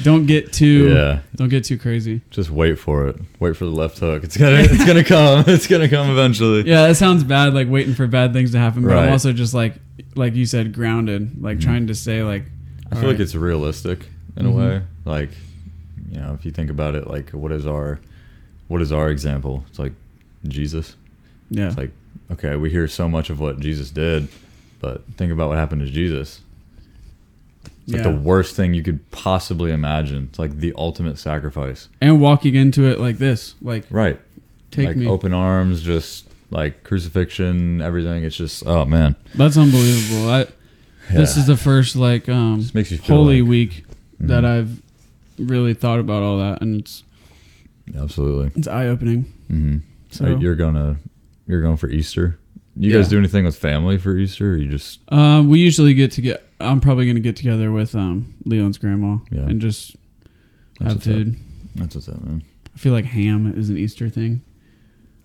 don't get too yeah. don't get too crazy. Just wait for it. Wait for the left hook. It's gonna it's gonna *laughs* come. It's gonna come eventually. Yeah, that sounds bad. Like waiting for bad things to happen, but Right. I'm also just like like you said, grounded. Like Mhm. trying to stay like. I feel like it's realistic in Mhm. a way. Like, you know, if you think about it, like, what is our, what is our example? It's like Jesus. yeah. It's like, okay, we hear so much of what Jesus did, but think about what happened to Jesus. It's like Yeah. the worst thing you could possibly imagine. It's like the ultimate sacrifice. and walking into it like this, like Right. take like me. open arms, just like crucifixion, everything. It's just, oh man. That's unbelievable. I, This is the first like um holy like- week that Mhm. I've really thought about all that, and it's Absolutely. it's eye opening. hmm So- So you're gonna, you're going for Easter. You guys do anything with family for Easter? Or you just Um, we usually get to get. I'm probably gonna get together with um Leon's grandma Yeah. and just That's have what's up. food. That's what's up, man. I feel like ham is an Easter thing.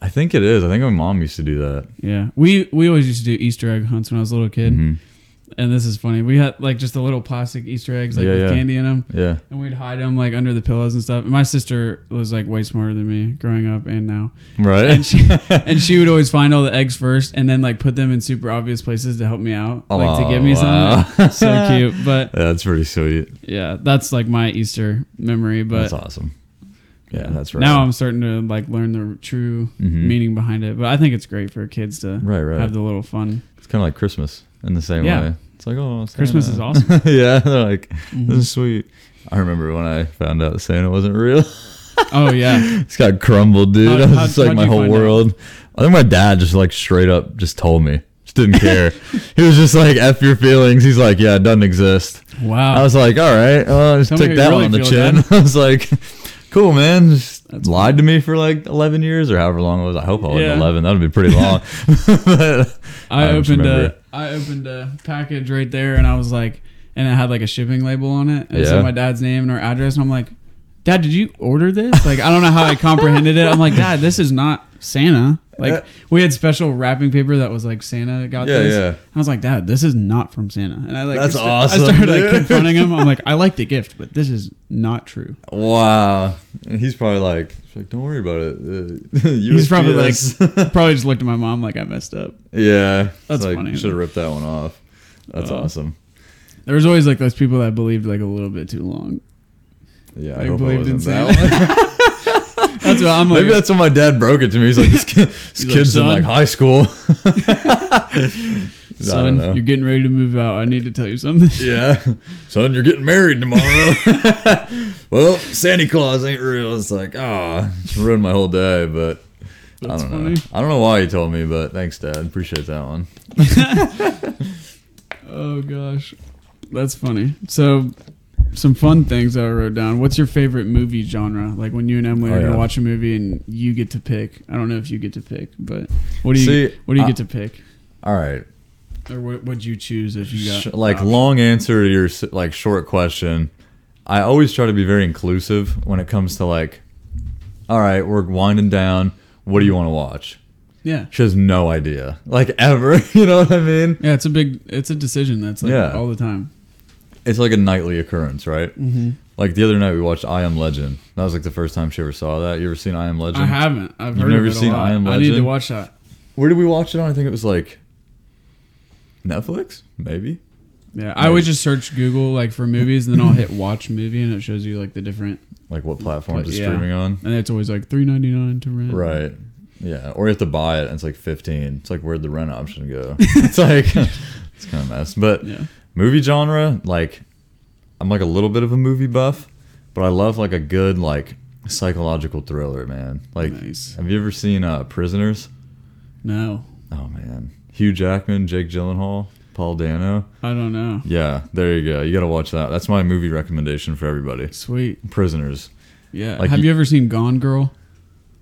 I think it is. I think my mom used to do that. Yeah, we we always used to do Easter egg hunts when I was a little kid. Mhm. And this is funny. We had like just a little plastic Easter eggs like Yeah, with yeah. candy in them, Yeah. and we'd hide them like under the pillows and stuff. And my sister was like way smarter than me growing up and now, Right. and she *laughs* and she would always find all the eggs first and then like put them in super obvious places to help me out, like to Oh, give me wow. something. *laughs* so cute, but Yeah, *laughs* that's pretty sweet. yeah, that's like my Easter memory. But that's awesome. Yeah, that's right. Now I'm starting to like learn the true Mhm. meaning behind it. But I think it's great for kids to Right, right. have the little fun. It's kind of like Christmas in the same Yeah. way. It's like, oh, Santa. Christmas is *laughs* awesome. Mm-hmm. yeah, *laughs* they're like, this is sweet. I remember when I found out Santa wasn't real. Oh yeah, *laughs* it's got crumbled, dude. How- I was how- just like my whole find out? world. I think my dad just like straight up just told me. Just didn't care. he was just like, F your feelings. He's like, yeah, it doesn't exist. wow. I was like, all right, well, I just Tell me took that really on the chin. I was like, cool, man. Just That's lied to me for like 11 years or however long it was. I hope I wasn't Yeah. 11. That would be pretty *laughs* long. *laughs* But I, I opened a opened a package right there, and I was like, and it had like a shipping label on it, and it Yeah. said my dad's name and our address, and I'm like, Dad, did you order this? Like, I don't know how I comprehended it. I'm like, Dad, this is not Santa. Like, we had special wrapping paper that was like Santa got Yeah, this. yeah. I was like, Dad, this is not from Santa. And I like, That's st- awesome, I started like confronting him. I'm like, I like the *laughs* gift, but this is not true. wow. And he's probably like, he's like, don't worry about it. Uh, *laughs* He's probably like, *laughs* probably just looked at my mom like I messed up. yeah. That's like, funny. Should have ripped that one off. That's Uh, awesome. There was always like those people that believed like a little bit too long. Yeah, I like, hope I believed in wasn't that one. That's what I'm like. Maybe that's when my dad broke it to me. He's like, this, kid, *laughs* this like, kid's in like high school. *laughs* Son, you're getting ready to move out. I need to tell you something. *laughs* Yeah, son, you're getting married tomorrow. well, Santa Claus ain't real. It's like, ah, it's ruined my whole day. But I don't funny. know. I don't know why he told me, but thanks, Dad. Appreciate that one. Oh gosh, that's funny. So, some fun things that I wrote down. What's your favorite movie genre? Like when you and Emily Oh, are gonna watch a movie and you get to pick. I don't know if you get to pick, but what do you See, what do you I- get to pick, All right, or what would you choose if you got Sh- like options? long answer to your like short question. I always try to be very inclusive when it comes to like, all right, we're winding down. What do you want to watch? Yeah, She has no idea, like ever. *laughs* You know what I mean? yeah. It's a big. It's a decision that's like Yeah. all the time. It's like a nightly occurrence, right? Mm-hmm. Like the other night, we watched I Am Legend. That was like the first time she ever saw that. You ever seen I Am Legend? I haven't. I've You've heard never of it a seen lot. I Am Legend. I need to watch that. Where did we watch it on? I think it was like Netflix, maybe. Yeah, I would just search Google like for movies, and then I'll hit watch movie, and it shows you like the different. Like what platforms it's Yeah. streaming on? And it's always like three ninety nine to rent. Right. Yeah. Or you have to buy it and it's like fifteen. It's like where'd the rent option go? *laughs* it's like *laughs* it's kind of mess. But Yeah. Movie genre, like I'm like a little bit of a movie buff, but I love like a good like psychological thriller, man. Like Nice. have you ever seen uh Prisoners? No, Oh man. Hugh Jackman, Jake Gyllenhaal, Paul Dano. I don't know. Yeah, there you go. You got to watch that. That's my movie recommendation for everybody. Sweet. Prisoners. Yeah. Like Have you- you ever seen Gone Girl?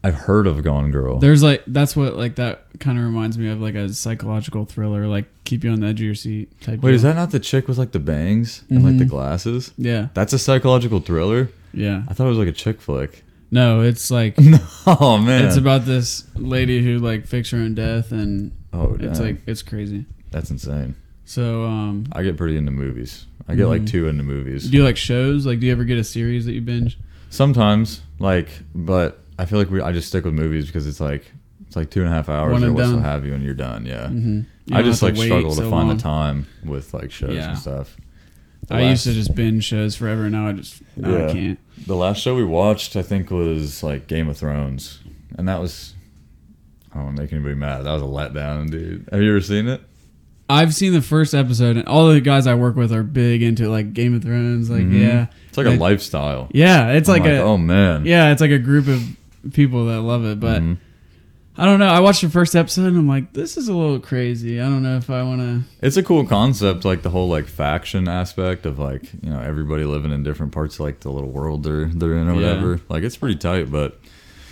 I've heard of Gone Girl. There's like that's what like that kind of reminds me of like a psychological thriller, like keep you on the edge of your seat type. Wait, deal. is that not the chick with like the bangs and like the Mhm. glasses? Yeah. That's a psychological thriller. Yeah. I thought it was like a chick flick. No, it's like *laughs* oh man, it's about this lady who like fakes her own death, and oh, it's like it's crazy. that's insane. So, um, I get pretty into movies. I get like Mhm. too into movies. do you like shows? Like, do you ever get a series that you binge? Sometimes, like, but I feel like we I just stick with movies because it's like it's like two and a half hours or and what so have you, and you're done. Yeah. Mm-hmm. I just like struggle to find the time with like shows Yeah. and stuff. The I used to just binge shows forever. Now I just now Yeah. I can't. The last show we watched, I think, was like Game of Thrones, and that was. I don't want to make anybody mad. That was a letdown, dude. Have you ever seen it? I've seen the first episode, and all the guys I work with are big into like Game of Thrones. Like, Mhm. yeah, It's like a lifestyle. yeah, it's I'm like, a oh man, yeah, it's like a group of people that love it. But Mhm. I don't know. I watched the first episode, and I'm like, this is a little crazy. I don't know if I want to. it's a cool concept, like the whole like faction aspect of like you know everybody living in different parts of like the little world they're they're in or Yeah. whatever. Like it's pretty tight, but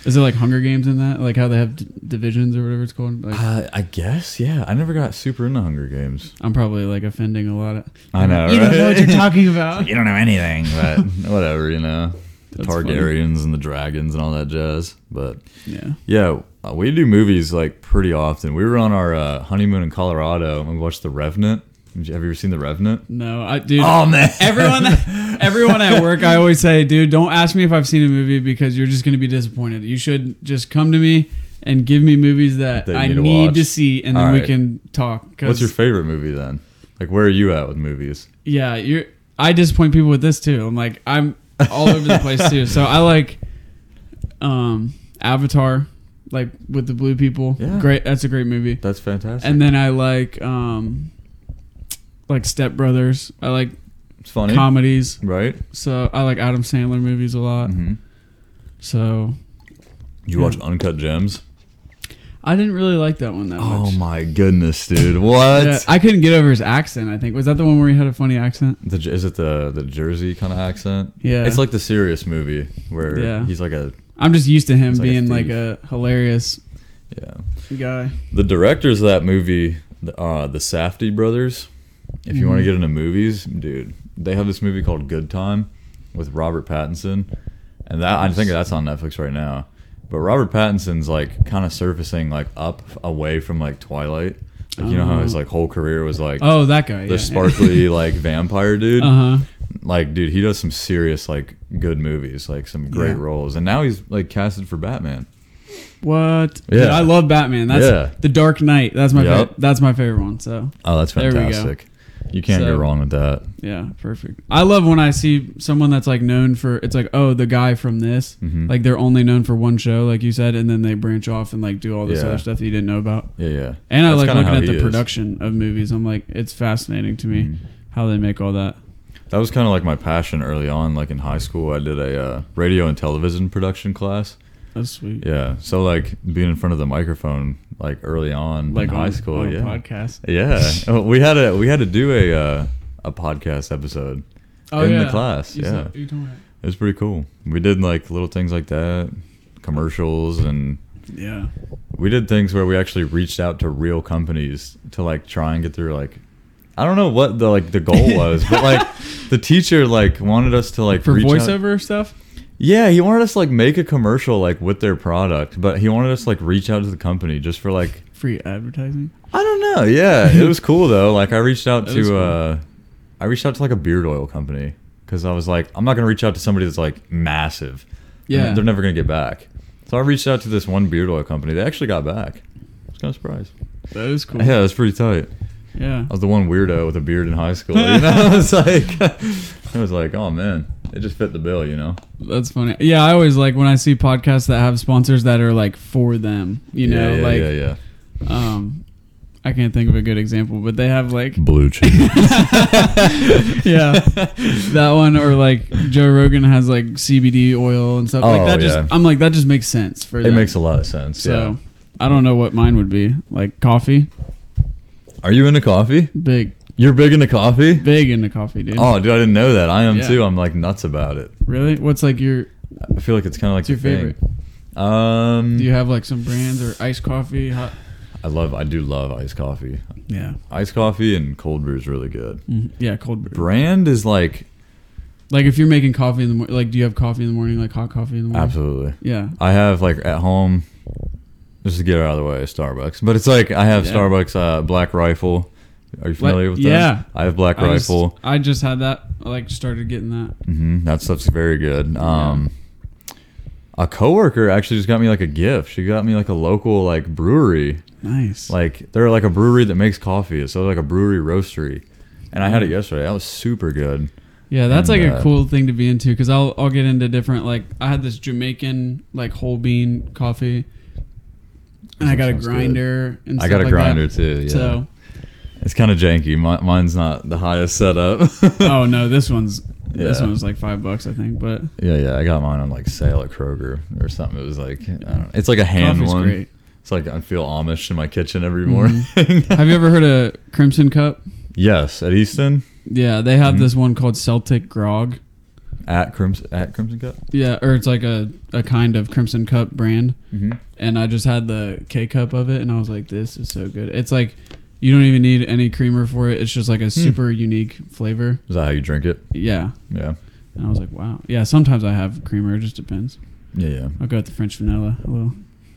Is it like Hunger Games in that? Like how they have d- divisions or whatever it's called? Like, uh, I guess yeah. I never got super into Hunger Games. I'm probably like offending a lot of. I know, You don't know what you're talking *laughs* about. You don't know anything, but whatever, you know. The That's funny. Targaryens and the dragons and all that jazz. But Yeah. yeah, uh, we do movies like pretty often. We were on our uh, honeymoon in Colorado and we watched The Revenant. Have you ever seen The Revenant? No, I dude. Oh, man. *laughs* everyone, everyone at work, I always say, dude, don't ask me if I've seen a movie because you're just gonna be disappointed. You should just come to me and give me movies that, That I need to need to see, and then All we can talk. What's your favorite movie then? Like, where are you at with movies? Yeah, you're. I disappoint people with this too. I'm like, I'm all over the place too. So I like, um, Avatar, like with the blue people. Yeah. Great. That's a great movie. That's fantastic. And then I like, um, like Step Brothers. I like it's funny, comedies. right? So I like Adam Sandler movies a lot. hmm So You Yeah. watch Uncut Gems? I didn't really like that one that much. Oh my goodness, dude! What? Yeah, I couldn't get over his accent. I think was that the one where he had a funny accent. The, is it the the Jersey kind of accent? Yeah, It's like the serious movie where Yeah. he's like a I'm just used to him He's like a being like a hilarious yeah. guy. The directors of that movie, the, uh, the Safdie brothers. If you want to get into movies, dude, they have this movie called Good Time with Robert Pattinson, and that I think that's on Netflix right now. But Robert Pattinson's like kind of surfacing like up away from like Twilight. Like, you know how his like whole career was like Oh, that guy. the yeah. sparkly *laughs* like vampire dude. Uh huh. Like, dude, he does some serious like good movies, like some great Yeah. roles, and now he's like casted for Batman. What? Yeah. Dude, I love Batman. That's Yeah. the Dark Knight. That's my Yep. fa- that's my favorite one. So Oh, that's There we go. fantastic. You can't So- go wrong with that. yeah, perfect. I love when I see someone that's like known for. It's like oh, the guy from this. Mhm. Like they're only known for one show, like you said, and then they branch off and like do all this Yeah. other stuff that you didn't know about. Yeah, yeah. And I like looking at the is. production of movies. I'm like, it's fascinating to me Mhm. how they make all that. That was kind of like my passion early on. Like in high school, I did a uh, radio and television production class. That's sweet. Yeah, so like being in front of the microphone, like early on Like in on, high school. yeah, podcast. yeah. Oh, we had a we had to do a uh, a podcast episode in the class. Oh, You yeah, said- you told me. it was pretty cool. We did like little things like that, commercials, and Yeah. we did things where we actually reached out to real companies to like try and get through like I don't know what the like the goal *laughs* was, but like the teacher like wanted us to like For reach out- voiceover stuff. Yeah, he wanted us to like make a commercial like with their product, but he wanted us to like reach out to the company just for like Free advertising. I don't know. Yeah, it was cool though. Like I reached out That to cool. uh I reached out to like a beard oil company cuz I was like I'm not going to reach out to somebody that's like massive. Yeah. They're never going to get back. So I reached out to this one beard oil company. They actually got back. I was kind of surprised. That is cool. Yeah, that's pretty tight. Yeah. I was the one weirdo with a beard in high school. You *laughs* know, *laughs* I was like, *laughs* I was like, oh man, it just fit the bill. You know. That's funny. Yeah, I always like when I see podcasts that have sponsors that are like for them. You know, yeah, yeah, like yeah, yeah. um, I can't think of a good example, but they have like Blue *laughs* cheese. yeah, that one or like Joe Rogan has like CBD oil and stuff like Oh, that. Just yeah. I'm like that just makes sense for it them. makes a lot of sense. so. yeah. I don't know what mine would be like coffee. Are you into coffee? Big, You're big into coffee? big into coffee, dude. Oh, dude, I didn't know that. I am Yeah. too. I'm like nuts about it. really? What's like your? I feel like it's kind of like What's your the thing. favorite? Um, Do you have like some brands or iced coffee? Hot? I love. I do love iced coffee. Yeah, Iced coffee and cold brew is really good. Mhm. yeah, cold brew. Brand is like Like if you're making coffee in the morning, like do you have coffee in the morning, like hot coffee in the morning? absolutely. Yeah. I have like at home. Just to get it out of the way, Starbucks. But it's like I have Yeah. Starbucks uh, Black Rifle. Are you familiar with that? yeah. I have Black I just- Rifle. I just had that. I like started getting that. Mm-hmm. That stuff's very good. Um, a coworker actually just got me like a gift. She got me like a local like brewery. Nice. Like they're like a brewery that makes coffee. So like a brewery roastery. And I had it yesterday. That was super good. yeah, that's and, like a uh, cool thing to be into because I'll I'll get into different like I had this Jamaican like whole bean coffee, and I got a good. grinder. And I got a like that. grinder too. Yeah. So it's kind of janky. Mi- mine's not the highest setup. *laughs* oh no, this one's this Yeah. one was like five bucks I think, but yeah, yeah. I got mine on like sale at Kroger or something. It was like I don't know. It's like a hand coffee's one. great. It's like I feel Amish in my kitchen every morning. have you ever heard of Crimson Cup? yes, at Easton Yeah, they have Mhm. this one called Celtic Grog. at Crimson at Crimson Cup. Yeah, or it's like a, a kind of Crimson Cup brand. Mm-hmm. And I just had the K cup of it and I was like, this is so good. It's like you don't even need any creamer for it. It's just like a super unique flavor. Is that how you drink it? Yeah. Yeah. And I was like, wow. Yeah, sometimes I have creamer. It just depends. Yeah, yeah. I'll go with the French vanilla a little.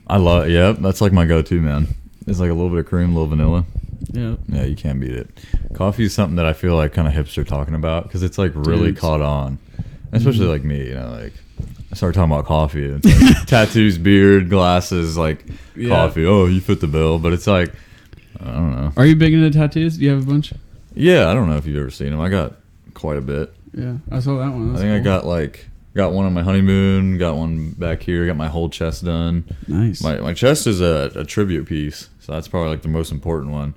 I love. It. Yep, that's like my go-to, man. It's like a little bit of cream, a little vanilla. Yeah. Yeah, you can't beat it. Coffee is something that I feel like kind of hipster talking about because it's like really Dudes. caught on, especially Mhm. like me. You know, like I start talking about coffee. And it's like *laughs* tattoos, beard, glasses, like Yeah. coffee. Oh, you fit the bill, but it's like I don't know. Are you big into tattoos? Do you have a bunch? Yeah, I don't know if you've ever seen them. I got quite a bit. Yeah, I saw that one. I That's think I got like got one on my honeymoon, got one back here, got my whole chest done. nice. My my chest is a, a tribute piece, so that's probably like the most important one.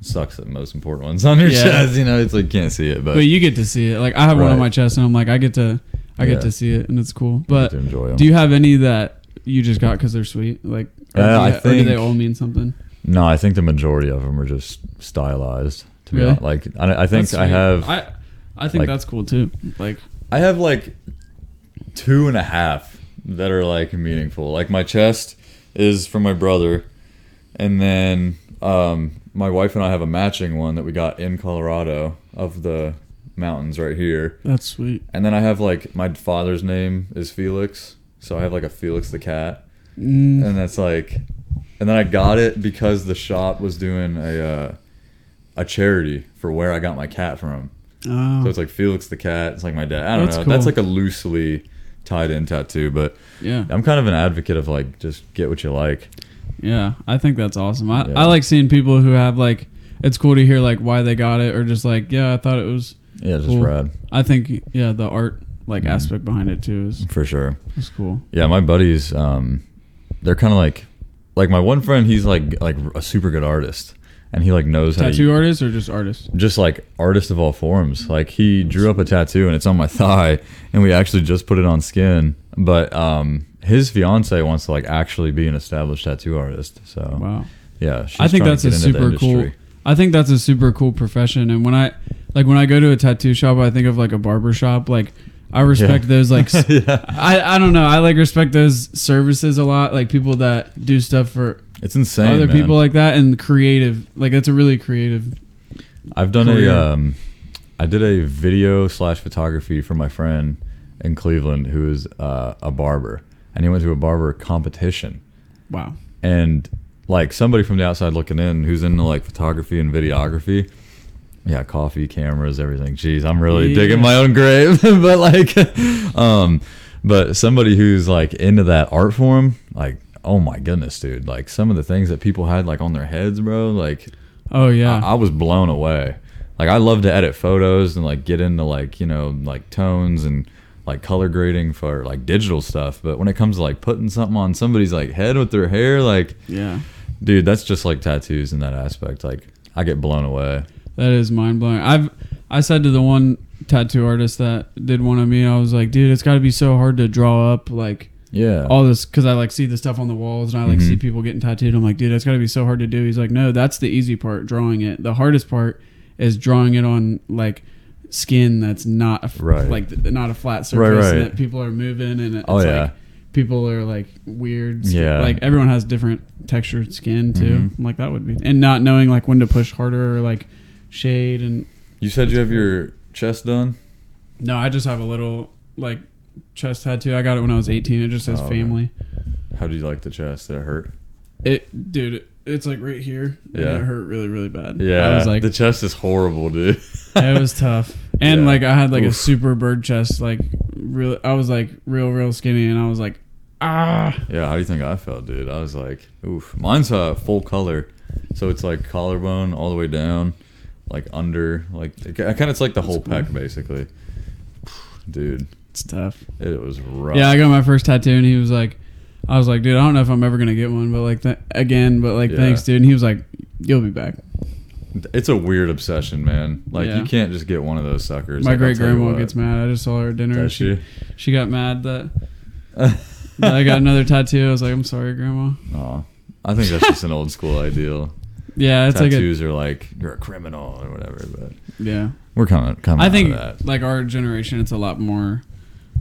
It sucks that the most important one's on your Yeah. chest. You know, it's like you can't see it, but, but you get to see it. Like I have one on my chest, and I'm like, I get to, I Yeah. get to see it, and it's cool. But get to enjoy 'em. do you have any that you just got because they're sweet? Like, uh, do I or do they all mean something? No, I think the majority of them are just stylized. To be Really? honest. like I, I think That's I sweet. have I, I think like- that's cool too. Like, I have like two and a half that are like meaningful. Like my chest is from my brother, and then um, my wife and I have a matching one that we got in Colorado of the mountains right here. that's sweet. And then I have like my father's name is Felix, so I have like a Felix the cat, Mm, and that's like, and then I got it because the shop was doing a uh, a charity for where I got my cat from. oh, So it's like Felix the cat. It's like my dad. I don't That's know. That's like a loosely tied in tattoo, but yeah, I'm kind of an advocate of like just get what you like. yeah. I think that's awesome. I, Yeah. I like seeing people who have like. It's cool to hear like why they got it, or just like, yeah, I thought it was. Yeah, just Cool. rad I think yeah, the art like Mhm. aspect behind it too is for sure. is cool. Yeah, my buddies, um, they're kind of like, like my one friend. He's like like a super good artist, and he like knows how to Tattoo to artists or just artists? just like artist of all forms. Like he drew up a tattoo and it's on my *laughs* thigh, and we actually just put it on skin. But um, his fiance wants to like actually be an established tattoo artist. So Wow. yeah, she's I think that's a get into the super cool. I think that's a super cool profession. And when I like when I go to a tattoo shop, I think of like a barber shop. Like I respect Yeah. those like *laughs* yeah, I I don't know. I like respect those services a lot. Like people that do stuff for it's insane. other man. people like that and creative. Like that's a really creative. I've done career. a um, I did a video slash photography for my friend in Cleveland who is uh, a barber, and he went to a barber competition, Wow. and like somebody from the outside looking in who's into like photography and videography. Yeah, coffee, cameras, everything. Jeez, I'm really digging my own grave. *laughs* but like, um, but somebody who's like into that art form, like, oh my goodness, dude! Like some of the things that people had like on their heads, bro. Like, Oh yeah. I, I was blown away. Like I love to edit photos and like get into like you know like tones and like color grading for like digital stuff. But when it comes to like putting something on somebody's like head with their hair, like yeah. dude, that's just like tattoos in that aspect. Like I get blown away. That is mind blowing. I've I said to the one tattoo artist that did one of me, I was like, dude, it's got to be so hard to draw up like Yeah. all this because I like see the stuff on the walls and I like Mhm. see people getting tattooed. I'm like, dude, that's got to be so hard to do. He's like, no, that's the easy part, drawing it. The hardest part is drawing it on like skin that's not a Right. like th- not a flat surface right. and that people are moving and it's Oh, yeah. like people are like weird. Yeah. like everyone has different textured skin too. Mhm. I'm like that would be and not knowing like when to push harder or like shade and you said you have your chest done. no, I just have a little like chest tattoo. I got it when I was 18. It just says Oh, family. How do you like the chest? Did it hurt? It, dude, it's like right here. Yeah. it hurt really, really bad. Yeah. I was like, the chest is horrible, dude. *laughs* it was tough. And Yeah. like, I had like a super bird chest. Like, real. I was like real, real skinny, and I was like, ah. Yeah, how do you think I felt, dude? I was like, oof. Mine's uh, full color, so it's like collarbone all the way down, like under, like it, kind of it's like the whole pec basically. *sighs* Dude, It's tough. it was rough. Yeah, I got my first tattoo, and he was like, I was like, dude, I don't know if I'm ever gonna get one, but like that again, but like, Yeah. thanks, dude. And he was like, you'll be back. it's a weird obsession, man. Like Yeah. you can't just get one of those suckers. my like, great grandma gets mad. I just saw her at dinner. Does she, she? she got mad that, *laughs* that I got another tattoo. I was like, I'm sorry, grandma. Aw. I think that's just an old school ideal. Yeah, it's like a Tattoos are like you're a criminal or whatever, but yeah. we're kind of coming. I think like our generation, it's a lot more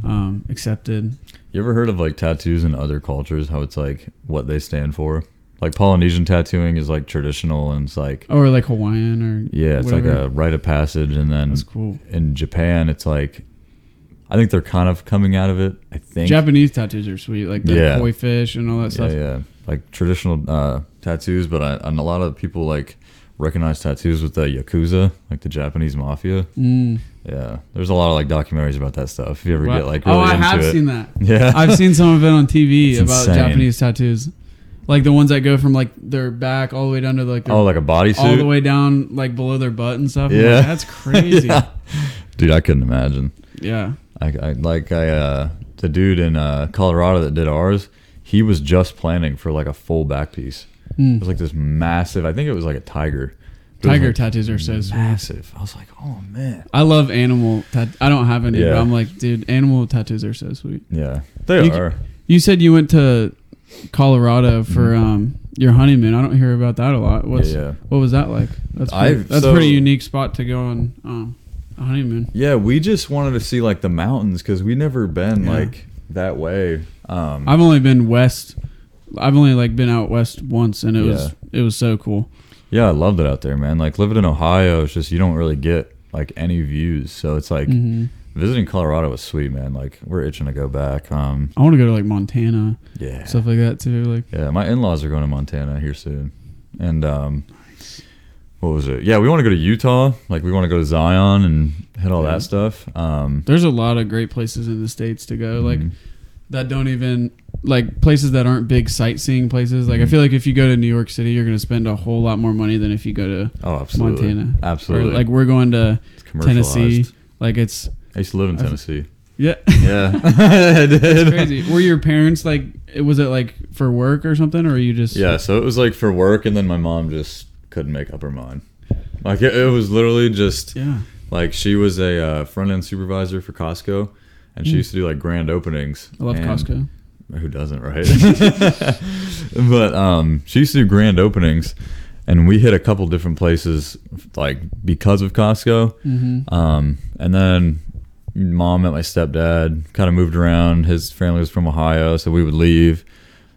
um, accepted. You ever heard of like tattoos in other cultures? How it's like what they stand for? Like Polynesian tattooing is like traditional and it's like Or like Hawaiian or yeah, it's like a rite of passage. And then That's cool. in Japan, it's like I think they're kind of coming out of it. I think Japanese tattoos are sweet, like the Yeah. koi fish and all that yeah, stuff. yeah, like traditional uh, tattoos, but I, and a lot of people like recognize tattoos with the yakuza, like the Japanese mafia. Mm. Yeah, there's a lot of like documentaries about that stuff. If you ever Wow. get like really oh, I have it, seen that. *laughs* yeah, I've seen some of it on TV It's about insane. Japanese tattoos, like the ones that go from like their back all the way down to like their, oh, like a bodysuit. all the way down like below their butt and stuff. Yeah. like, that's *laughs* crazy. Yeah. dude, I couldn't imagine. yeah. I, I like I uh the dude in uh Colorado that did ours. He was just planning for like a full back piece. It Mm. was like this massive. I think it was like a tiger. It Tiger like, tattoos are so sweet. massive. I was like, oh man. I love animal. Tat- I don't have any, but I'm like, dude, animal tattoos are so sweet. Yeah, they You- are. You said you went to Colorado for Mhm. um your honeymoon. I don't hear about that a lot. What's yeah, yeah. what was that like? That's pretty, I've- that's so- a pretty unique spot to go on um, a honeymoon. Yeah, we just wanted to see like the mountains because we never been Yeah. like that way. Um, I've only been west. I've only like been out west once, and it was it was so cool. yeah, I loved it out there, man. Like living in Ohio, it's just you don't really get like any views. So it's like hmm visiting Colorado was sweet, man. Like we're itching to go back. Um, I want to go to like Montana, yeah, stuff like that too. Like yeah. My in-laws are going to Montana here soon, and um, what was it? Yeah, we want to go to Utah. Like we want to go to Zion and hit all Yeah. that stuff. Um, there's a lot of great places in the states to go. Like mhm. that don't even like places that aren't big sightseeing places. Like I Mhm. feel like if you go to New York City, you're gonna spend a whole lot more money than if you go to oh, absolutely, Montana. absolutely. Or like we're going to. Tennessee. Like it's I used to live in I've- Tennessee. yeah, *laughs* Yeah, *laughs* I did. it's crazy. Were your parents like? it- Was it like for work or something, or you just Yeah, so it was like for work, and then my mom just couldn't make up her mind. Like it, it was literally just yeah like she was a uh, front end supervisor for Costco, and she Mm. used to do like grand openings. I love Costco. Who doesn't, right? *laughs* but um, she used to do grand openings, and we hit a couple different places like because of Costco. Mm-hmm. Um, and then mom met my stepdad, kind of moved around. His family was from Ohio, so we would leave.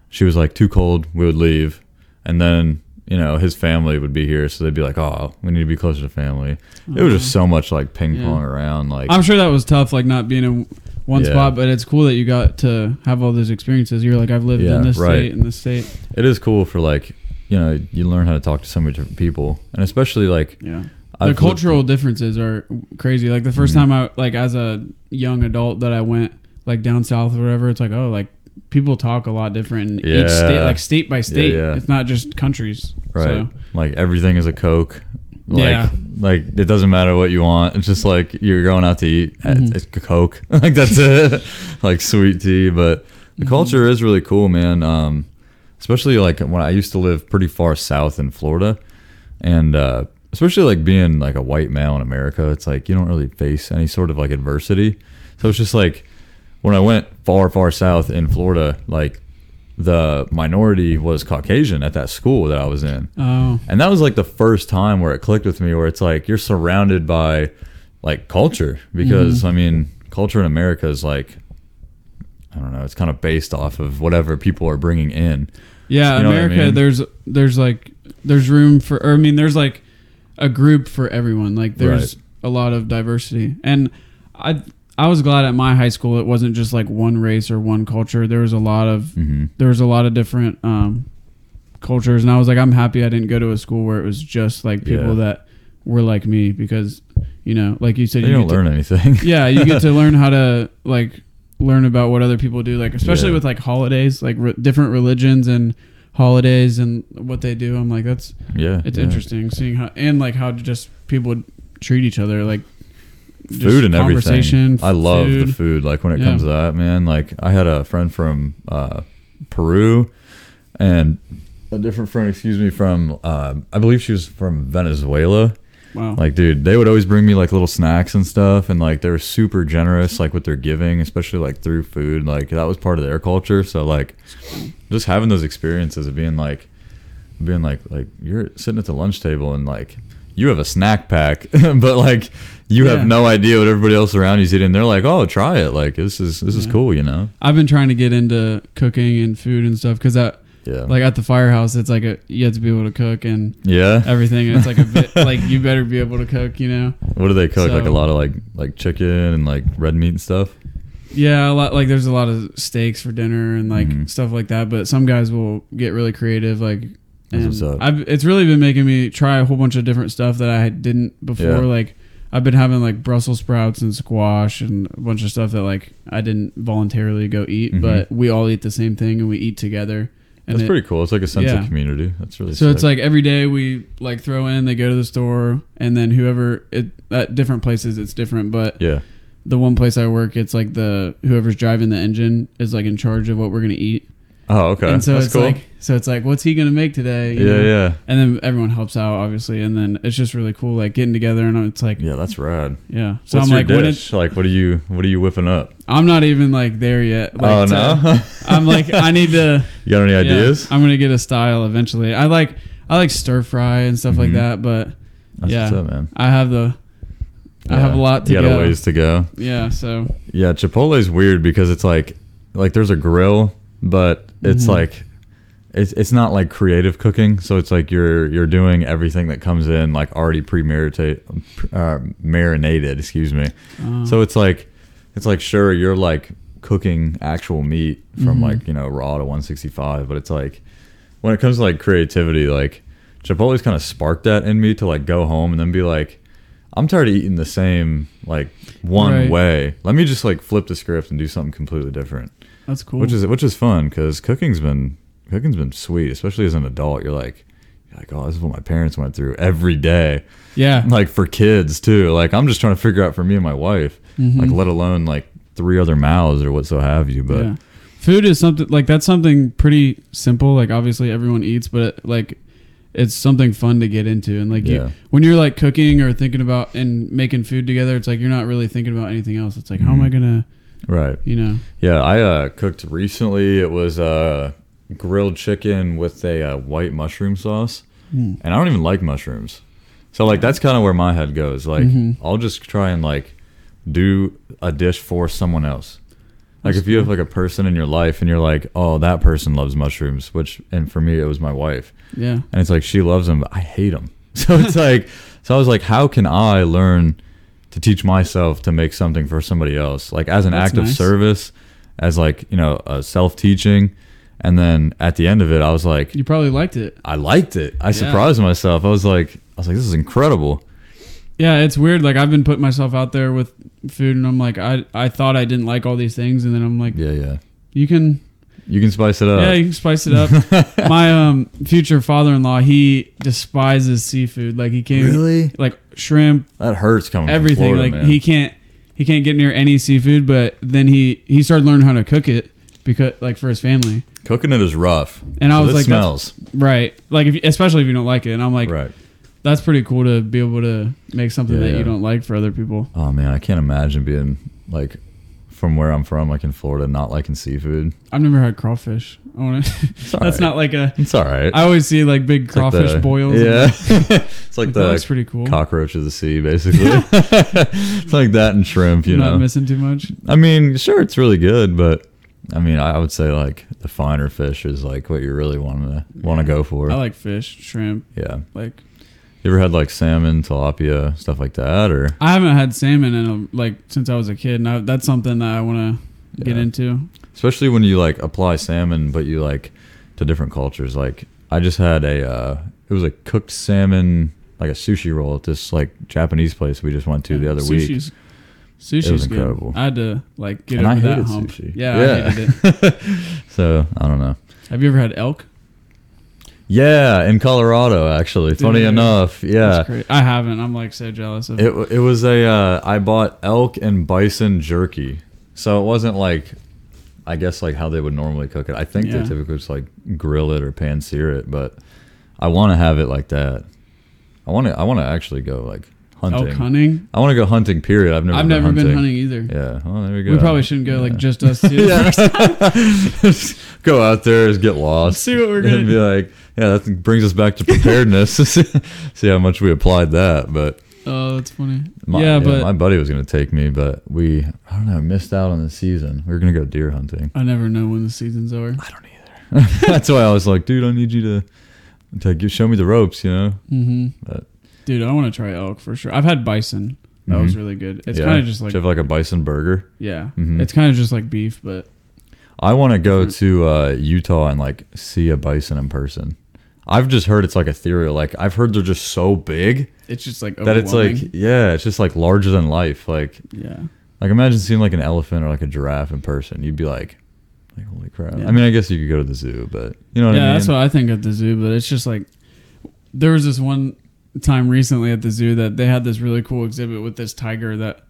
She was like, too cold, we would leave. And then, you know, his family would be here, so they'd be like, oh, we need to be closer to family. It was just so much like ping Yeah. pong around. Like, I'm sure that was tough, like not being in one Yeah. spot, but it's cool that you got to have all those experiences. You're like, I've lived Yeah, in this right. state and this state. it is cool for like, you know, you learn how to talk to so many different people. And especially like, Yeah. I've the cultural differences are crazy. Like the 1st Mhm. time I like as a young adult that I went like down south or whatever, it's like oh like people talk a lot different in each state, Yeah. like state by state. yeah. It's not just countries. Right. So, Like everything is a Coke. Like, Yeah. like it doesn't matter what you want. It's just like you're going out to eat. Mhm. It's a Coke. *laughs* like that's it. *laughs* like sweet tea. But the Mhm. culture is really cool, man. Um, especially like when I used to live pretty far south in Florida, and uh, especially like being like a white male in America, it's like you don't really face any sort of like adversity. So it's just like when I went far, far south in Florida, like the minority was Caucasian at that school that I was in. oh And that was like the first time where it clicked with me where it's like you're surrounded by like culture because mm-hmm. I mean, culture in America is like I don't know, it's kind of based off of whatever people are bringing in. yeah, You know what I America. mean? There's there's like there's room for. Or, I mean, there's like a group for everyone. Like there's a lot of diversity, and I I was glad at my high school it wasn't just like one race or one culture. There was a lot of hmm there was a lot of different um, cultures, and I was like, I'm happy I didn't go to a school where it was just like people Yeah. that were like me because you know, like you said, You you don't get to- learn anything. *laughs* yeah, you get to learn how to *laughs* like learn about what other people do, like especially Yeah. with like holidays, like re- different religions and holidays and what they do. I'm like, that's yeah. it's yeah. interesting seeing how and like how just people would treat each other, like food and everything. I love the food. food. Like when it Yeah. comes to that, man. Like I had a friend from uh, Peru, and a different friend, excuse me, from uh, I believe she was from Venezuela. Wow, Like, dude, they would always bring me like little snacks and stuff, and like they were super generous, like with their giving, especially like through food. Like that was part of their culture. So like, just having those experiences of being like, being like, like you're sitting at the lunch table and like you have a snack pack, *laughs* but like you Yeah. have no idea what everybody else around you's eating. They're like, oh, try it. Like this is this is cool, you know? I've been trying to get into cooking and food and stuff because that Yeah. like at the firehouse it's like a you have to be able to cook and yeah. everything it's like a *laughs* bit like you better be able to cook you know What do they cook? like a lot of like like chicken and like red meat and stuff. yeah a lot like there's a lot of steaks for dinner and like Mhm. stuff like that but some guys will get really creative like and what's up. I've, it's really been making me try a whole bunch of different stuff that I didn't before. Yeah. Like I've been having like Brussels sprouts and squash and a bunch of stuff that like I didn't voluntarily go eat, Mhm. but we all eat the same thing and we eat together. And That's it- pretty cool. It's like a sense Yeah. of community. That's really So it's like every day we like throw in, they go to the store, and then whoever it, at different places it's different. But yeah, the one place I work, it's like the whoever's driving the engine is like in charge of what we're gonna eat. Oh, okay. And so That's it's cool. like so it's like what's he gonna make today? you yeah, know? yeah, And then everyone helps out obviously, and then it's just really cool like getting together and it's like yeah. yeah. That's rad. Yeah. So What's I'm like dish? it's like, what are you, what are you whipping up? I'm not even like there yet. Like, oh to- no, *laughs* I'm like I need to. *laughs* you got any yeah, ideas? I'm gonna get a style eventually. I like I like stir fry and stuff like Mhm. that, but That's yeah. what's up, man. I have the I have a lot to You got go. a ways to go. Yeah, so Yeah, Chipotle's weird because it's like like there's a grill, but it's Mhm. like it's it's not like creative cooking. So it's like you're you're doing everything that comes in like already premeditated, uh, marinated. Excuse me. uh, So it's like it's like sure you're like cooking actual meat from Mhm. like you know raw to 165, but it's like when it comes to like creativity, like Chipotle's kind of sparked that in me to like go home and then be like, I'm tired of eating the same like one Right. way. Let me just like flip the script and do something completely different, that's cool. which is which is fun because cooking's been cooking's been sweet, especially as an adult. You're like. you're Like oh, this is what my parents went through every day. yeah, Like for kids too. Like I'm just trying to figure out for me and my wife Mhm. like let alone like three other mouths or what so have you but yeah. Food is something like that's something pretty simple. Like obviously everyone eats, but like it's something fun to get into. And like Yeah. you, when you're like cooking or thinking about and making food together, it's like you're not really thinking about anything else. It's like how am I Mhm. gonna, right you know? yeah i uh cooked recently it was uh grilled chicken with a uh, white mushroom sauce. Hmm. and i don't even like mushrooms. So like that's kind of where my head goes. Like Mhm. i'll just try and like do a dish for someone else. Like if you have like a person in your life and you're like oh that person loves mushrooms which and for me it was my wife. Yeah, and it's like she loves them but i hate them *laughs* so it's like so i was like how can i learn to teach myself to make something for somebody else? Like as an That's act of service as like you know a self-teaching and then at the end of it i was like you probably liked it. i liked it i surprised myself i was like i was like this is incredible Yeah, it's weird. Like I've been putting myself out there with food, and I'm like, I I thought I didn't like all these things, and then I'm like, yeah yeah you can you can spice it up Yeah, you can spice it up. *laughs* My um future father-in-law, he despises seafood. Like he can't really like shrimp, that hurts coming everything. from Florida, like man. he can't he can't get near any seafood. But then he he started learning how to cook it because like for his family. Cooking it is rough And I was like, smells Right. Like if especially if you don't like it. And I'm like, right that's pretty cool to be able to make something Yeah, that yeah. you don't like for other people. oh man i can't imagine being like from where i'm from like in florida not liking seafood I've never had crawfish. I want *laughs* to. that's right. not like a. it's all right I always see like big It's like crawfish the- boils. Yeah, *laughs* *laughs* it's like Like, the pretty cool. cockroach of the sea, basically. it's like that and shrimp, you not know. Not missing too much. I mean, sure, it's really good, but I mean, I would say like the finer fish is like what you really want to want to go for. I like fish, shrimp. yeah, Like you ever had like salmon, tilapia, stuff like that, or I haven't had salmon in a, like since I was a kid, and I, that's something that I want to get into. especially when you like apply salmon, but you like to different cultures. Like I just had a, uh, it was a cooked salmon, like a sushi roll at this like Japanese place we just went to the other week. Sushi's, It was good. I had to like get And I over that hated hump. sushi. Yeah, Yeah. I hated it. *laughs* So I don't know. Have you ever had elk? Yeah, in Colorado, actually. Funny Dude, enough, That's yeah. I haven't. I'm like so jealous of It it was a uh, I bought elk and bison jerky, so it wasn't like I guess like how they would normally cook it. I think Yeah. they typically just like grill it or pan sear it, but I want to have it like that. I want to I want to actually go like hunting. elk hunting. I want to go hunting. Period. I've never. I've been never hunting. been hunting either. Yeah. Well, there we go. We probably shouldn't go like just us *laughs* two. Yeah. *laughs* go out there, just get lost. See what we're *laughs* gonna be like, yeah, that brings us back to preparedness. See how much we applied that, but Oh, that's funny. my, yeah, but my buddy was gonna take me, but we I don't know missed out on the season. We were gonna go deer hunting. I never know when the seasons are. I don't either. That's why I was like, dude, I need you to to show me the ropes, you know. Mm-hmm. But- Dude, I want to try elk for sure. I've had bison. That was Mhm. really good. It's kind of just like Should have like a bison burger. yeah, Mhm. it's kind of just like beef, but I want to go to uh, Utah and like see a bison in person. I've just heard it's like ethereal. Like I've heard they're just so big It's just like that it's overwhelming. like yeah, it's just like larger than life. Like yeah. like imagine seeing like an elephant or like a giraffe in person. You'd be like, like holy crap. Yeah. I mean, I guess you could go to the zoo, but you know what yeah, I mean. that's what I think at the zoo. But it's just like there was this one time recently at the zoo that they had this really cool exhibit with this tiger that,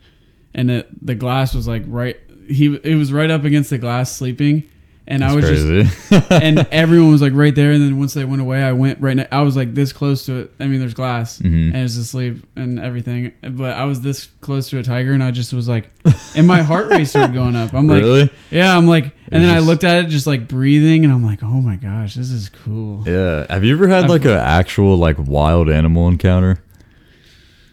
and it the glass was like right. He it was right up against the glass sleeping, and I was just *laughs* and everyone was like right there. And then once they went away, I went right. Ne- I was like this close to it. I mean, there's glass Mhm. and it's asleep and everything. But I was this close to a tiger, and I just was like, and my heart rate started going up. I'm like, really? yeah, I'm like, and then I looked at it, just like breathing, and I'm like, oh my gosh, this is cool. Yeah. Have you ever had I've- like an actual like wild animal encounter?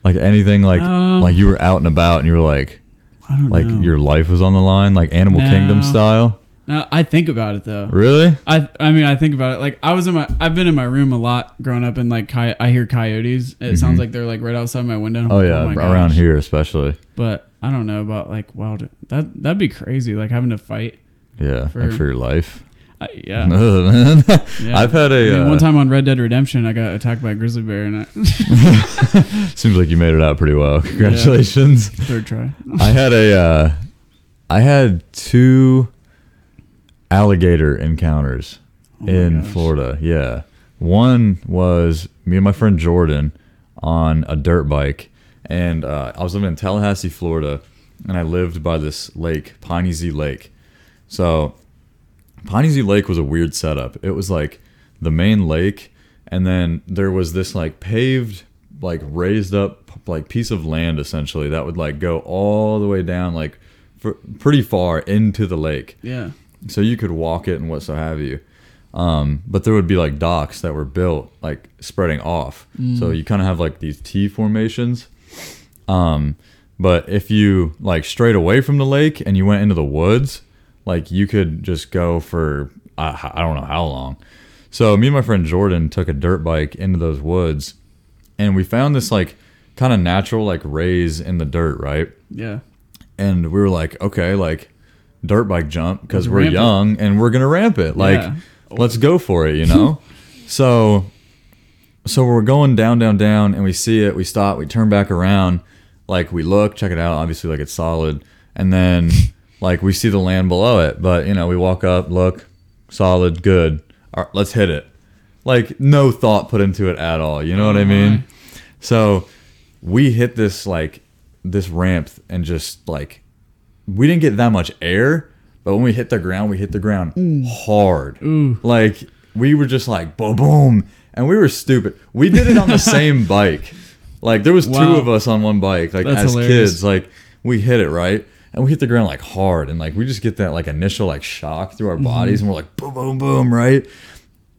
Like anything like Um, like you were out and about and you were like I don't like know. your life was on the line, like Animal Kingdom style? No, I think about it though. Really? I I mean I think about it like I was in my I've been in my room a lot growing up and like coy- I hear coyotes. It sounds like they're like right outside my window. Mm-hmm. Oh yeah, my around gosh. here especially. But I don't know about like wild. That that'd be crazy. Like having to fight. Yeah, For- like for your life. *laughs* I, yeah. Ugh, *laughs* man. yeah. I've had I a mean, uh, one time on Red Dead Redemption, I got attacked by a grizzly bear and I, *laughs* seems like you made it out pretty well. Congratulations. third try. I had a uh, I had two alligator encounters Oh in gosh. Florida. Yeah. One was me and my friend Jordan on a dirt bike and uh, I was living in Tallahassee, Florida, and I lived by this lake, Piney Z Lake. So Piney Z Lake was a weird setup. It was like the main lake, and then there was this like paved, like raised up, like piece of land essentially that would like go all the way down, like for, pretty far into the lake. Yeah. So you could walk it and what so have you. Um, but there would be like docks that were built like spreading off. So you kind of have like these T formations. Um, but if you like straight away from the lake and you went into the woods, like you could just go for I, I don't know how long. So me and my friend Jordan took a dirt bike into those woods, and we found this like kind of natural like raise in the dirt, right? Yeah. and we were like, okay, like dirt bike jump because we're ramp it. young and we're gonna ramp it. Like, Yeah. let's go for it, you know. *laughs* so, so we're going down, down, down, and we see it. We stop. We turn back around. Like we look, check it out. Obviously, like it's solid, and then like we see the land below it. But you know, we walk up, look, solid, good. All right, let's hit it. Like no thought put into it at all. You know what I mean? So we hit this like this ramp and just like we didn't get that much air, but when we hit the ground, we hit the ground hard. Ooh. Like we were just like boom boom and we were stupid. We did it on the same *laughs* bike. Like there was two of us on one bike like That's as hilarious. kids like we hit it right and we hit the ground like hard and like we just get that like initial like shock through Mm-hmm. our bodies and we're like boom boom boom right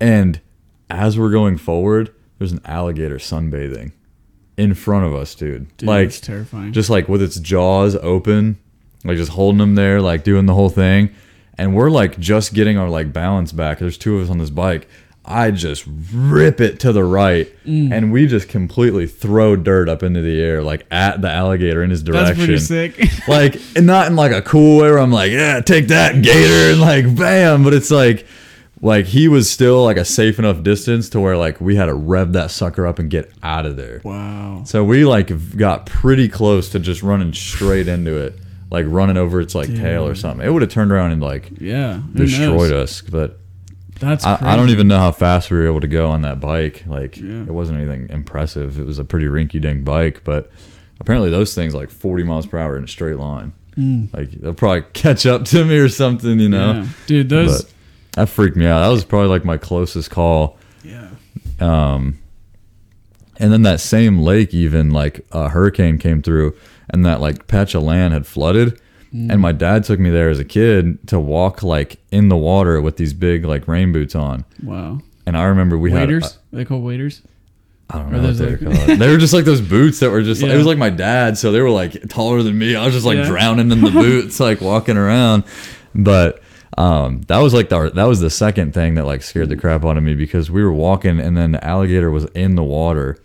and as we're going forward there's an alligator sunbathing in front of us dude, Dude, like it's terrifying. just like with its jaws open, like just holding them there, like doing the whole thing. And we're like just getting our like balance back. There's two of us on this bike. I just rip it to the right, Mm. and we just completely throw dirt up into the air, like at the alligator in his direction. That's pretty sick. *laughs* like, and not in like a cool way where I'm like, yeah, take that, gator, and like, bam. But it's like, like he was still like a safe enough distance to where like we had to rev that sucker up and get out of there. wow. So we like got pretty close to just running straight into it, like running over its like tail or something. It would have turned around and like Yeah. destroyed knows? us. But That's I. I don't even know how fast we were able to go on that bike. Like Yeah. it wasn't anything impressive. It was a pretty rinky dink bike, but apparently those things like 40 miles per hour in a straight line. Like they'll probably catch up to me or something, you know. Yeah. Dude, those. But that freaked me out. That was probably like my closest call yeah. um, and then that same lake even like a hurricane came through and that like patch of land had flooded. And my dad took me there as a kid to walk like in the water with these big like rain boots on. Wow. and i remember we Waders? had they called waders? i don't know what they were like- called. They were just like those boots that were just it was like my dad so they were like taller than me. I was just like Yeah. drowning in the *laughs* boots like walking around. But um, that was like the that was the second thing that like scared the crap out of me because we were walking and then the alligator was in the water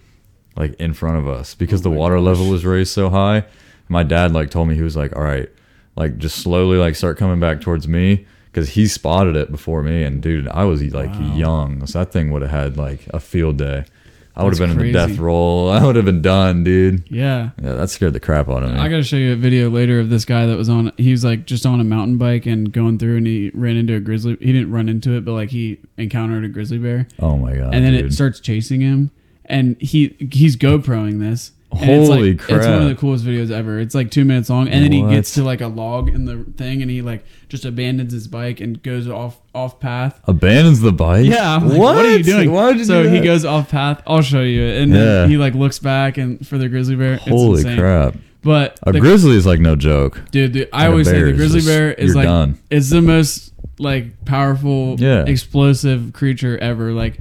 like in front of us because oh the Oh my water gosh. level was raised so high. My dad like told me he was like, "All right, like just slowly like start coming back towards me because he spotted it before me, and dude, I was like Wow. young, so that thing would have had like a field day. I would have been in the death roll. *laughs* I would have been done, dude. Yeah. Yeah, that scared the crap out of me. I gotta show you a video later of this guy that was on. He was like just on a mountain bike and going through, and he ran into a grizzly. He didn't run into it, but like he encountered a grizzly bear, oh my god! and then dude. it starts chasing him. And he he's GoProing this. And it's Holy crap! It's one of the coolest videos ever. It's like two minutes long, and then he gets to like a log in the thing, and he like just abandons his bike and goes off off path. abandons the bike. Yeah, like, what? are you doing? Why would you so do he goes off path. I'll show you it, and Yeah. then he like looks back and for the grizzly bear. It's Holy insane. crap! But A the- grizzly is like no joke. Dude, the, I Like always say the grizzly just- bear is like done. it's the most like powerful, Yeah. explosive creature ever. Like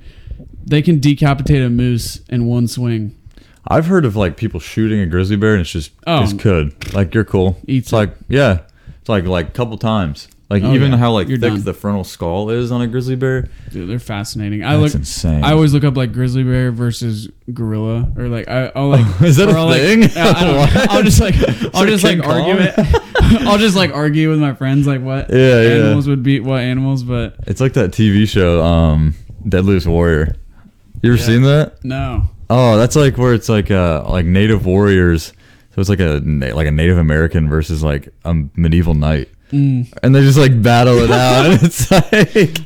they can decapitate a moose in one swing. I've heard of like people shooting a grizzly bear and it's just Oh. it's good. Like you're cool. Eats it's like yeah, it's like like a couple times. Like Oh, even yeah. how like You're thick done. the frontal skull is on a grizzly bear. Dude, they're fascinating. I That's look. insane. I always look up like grizzly bear versus gorilla, or like I, I'll like. *laughs* Is that a I'll, thing? Yeah, I don't *laughs* know. What? I'll just like *laughs* I'll just like argue it. I'll just like argue with my friends like what Yeah, yeah. animals would beat what animals, but It's like that TV show, um, Deadliest Warrior. You ever Yeah. seen that? no. Oh, that's like where it's like uh like Native warriors. So it's like a like a Native American versus like a medieval knight, Mm, and they just like battle it out. and *laughs* it's like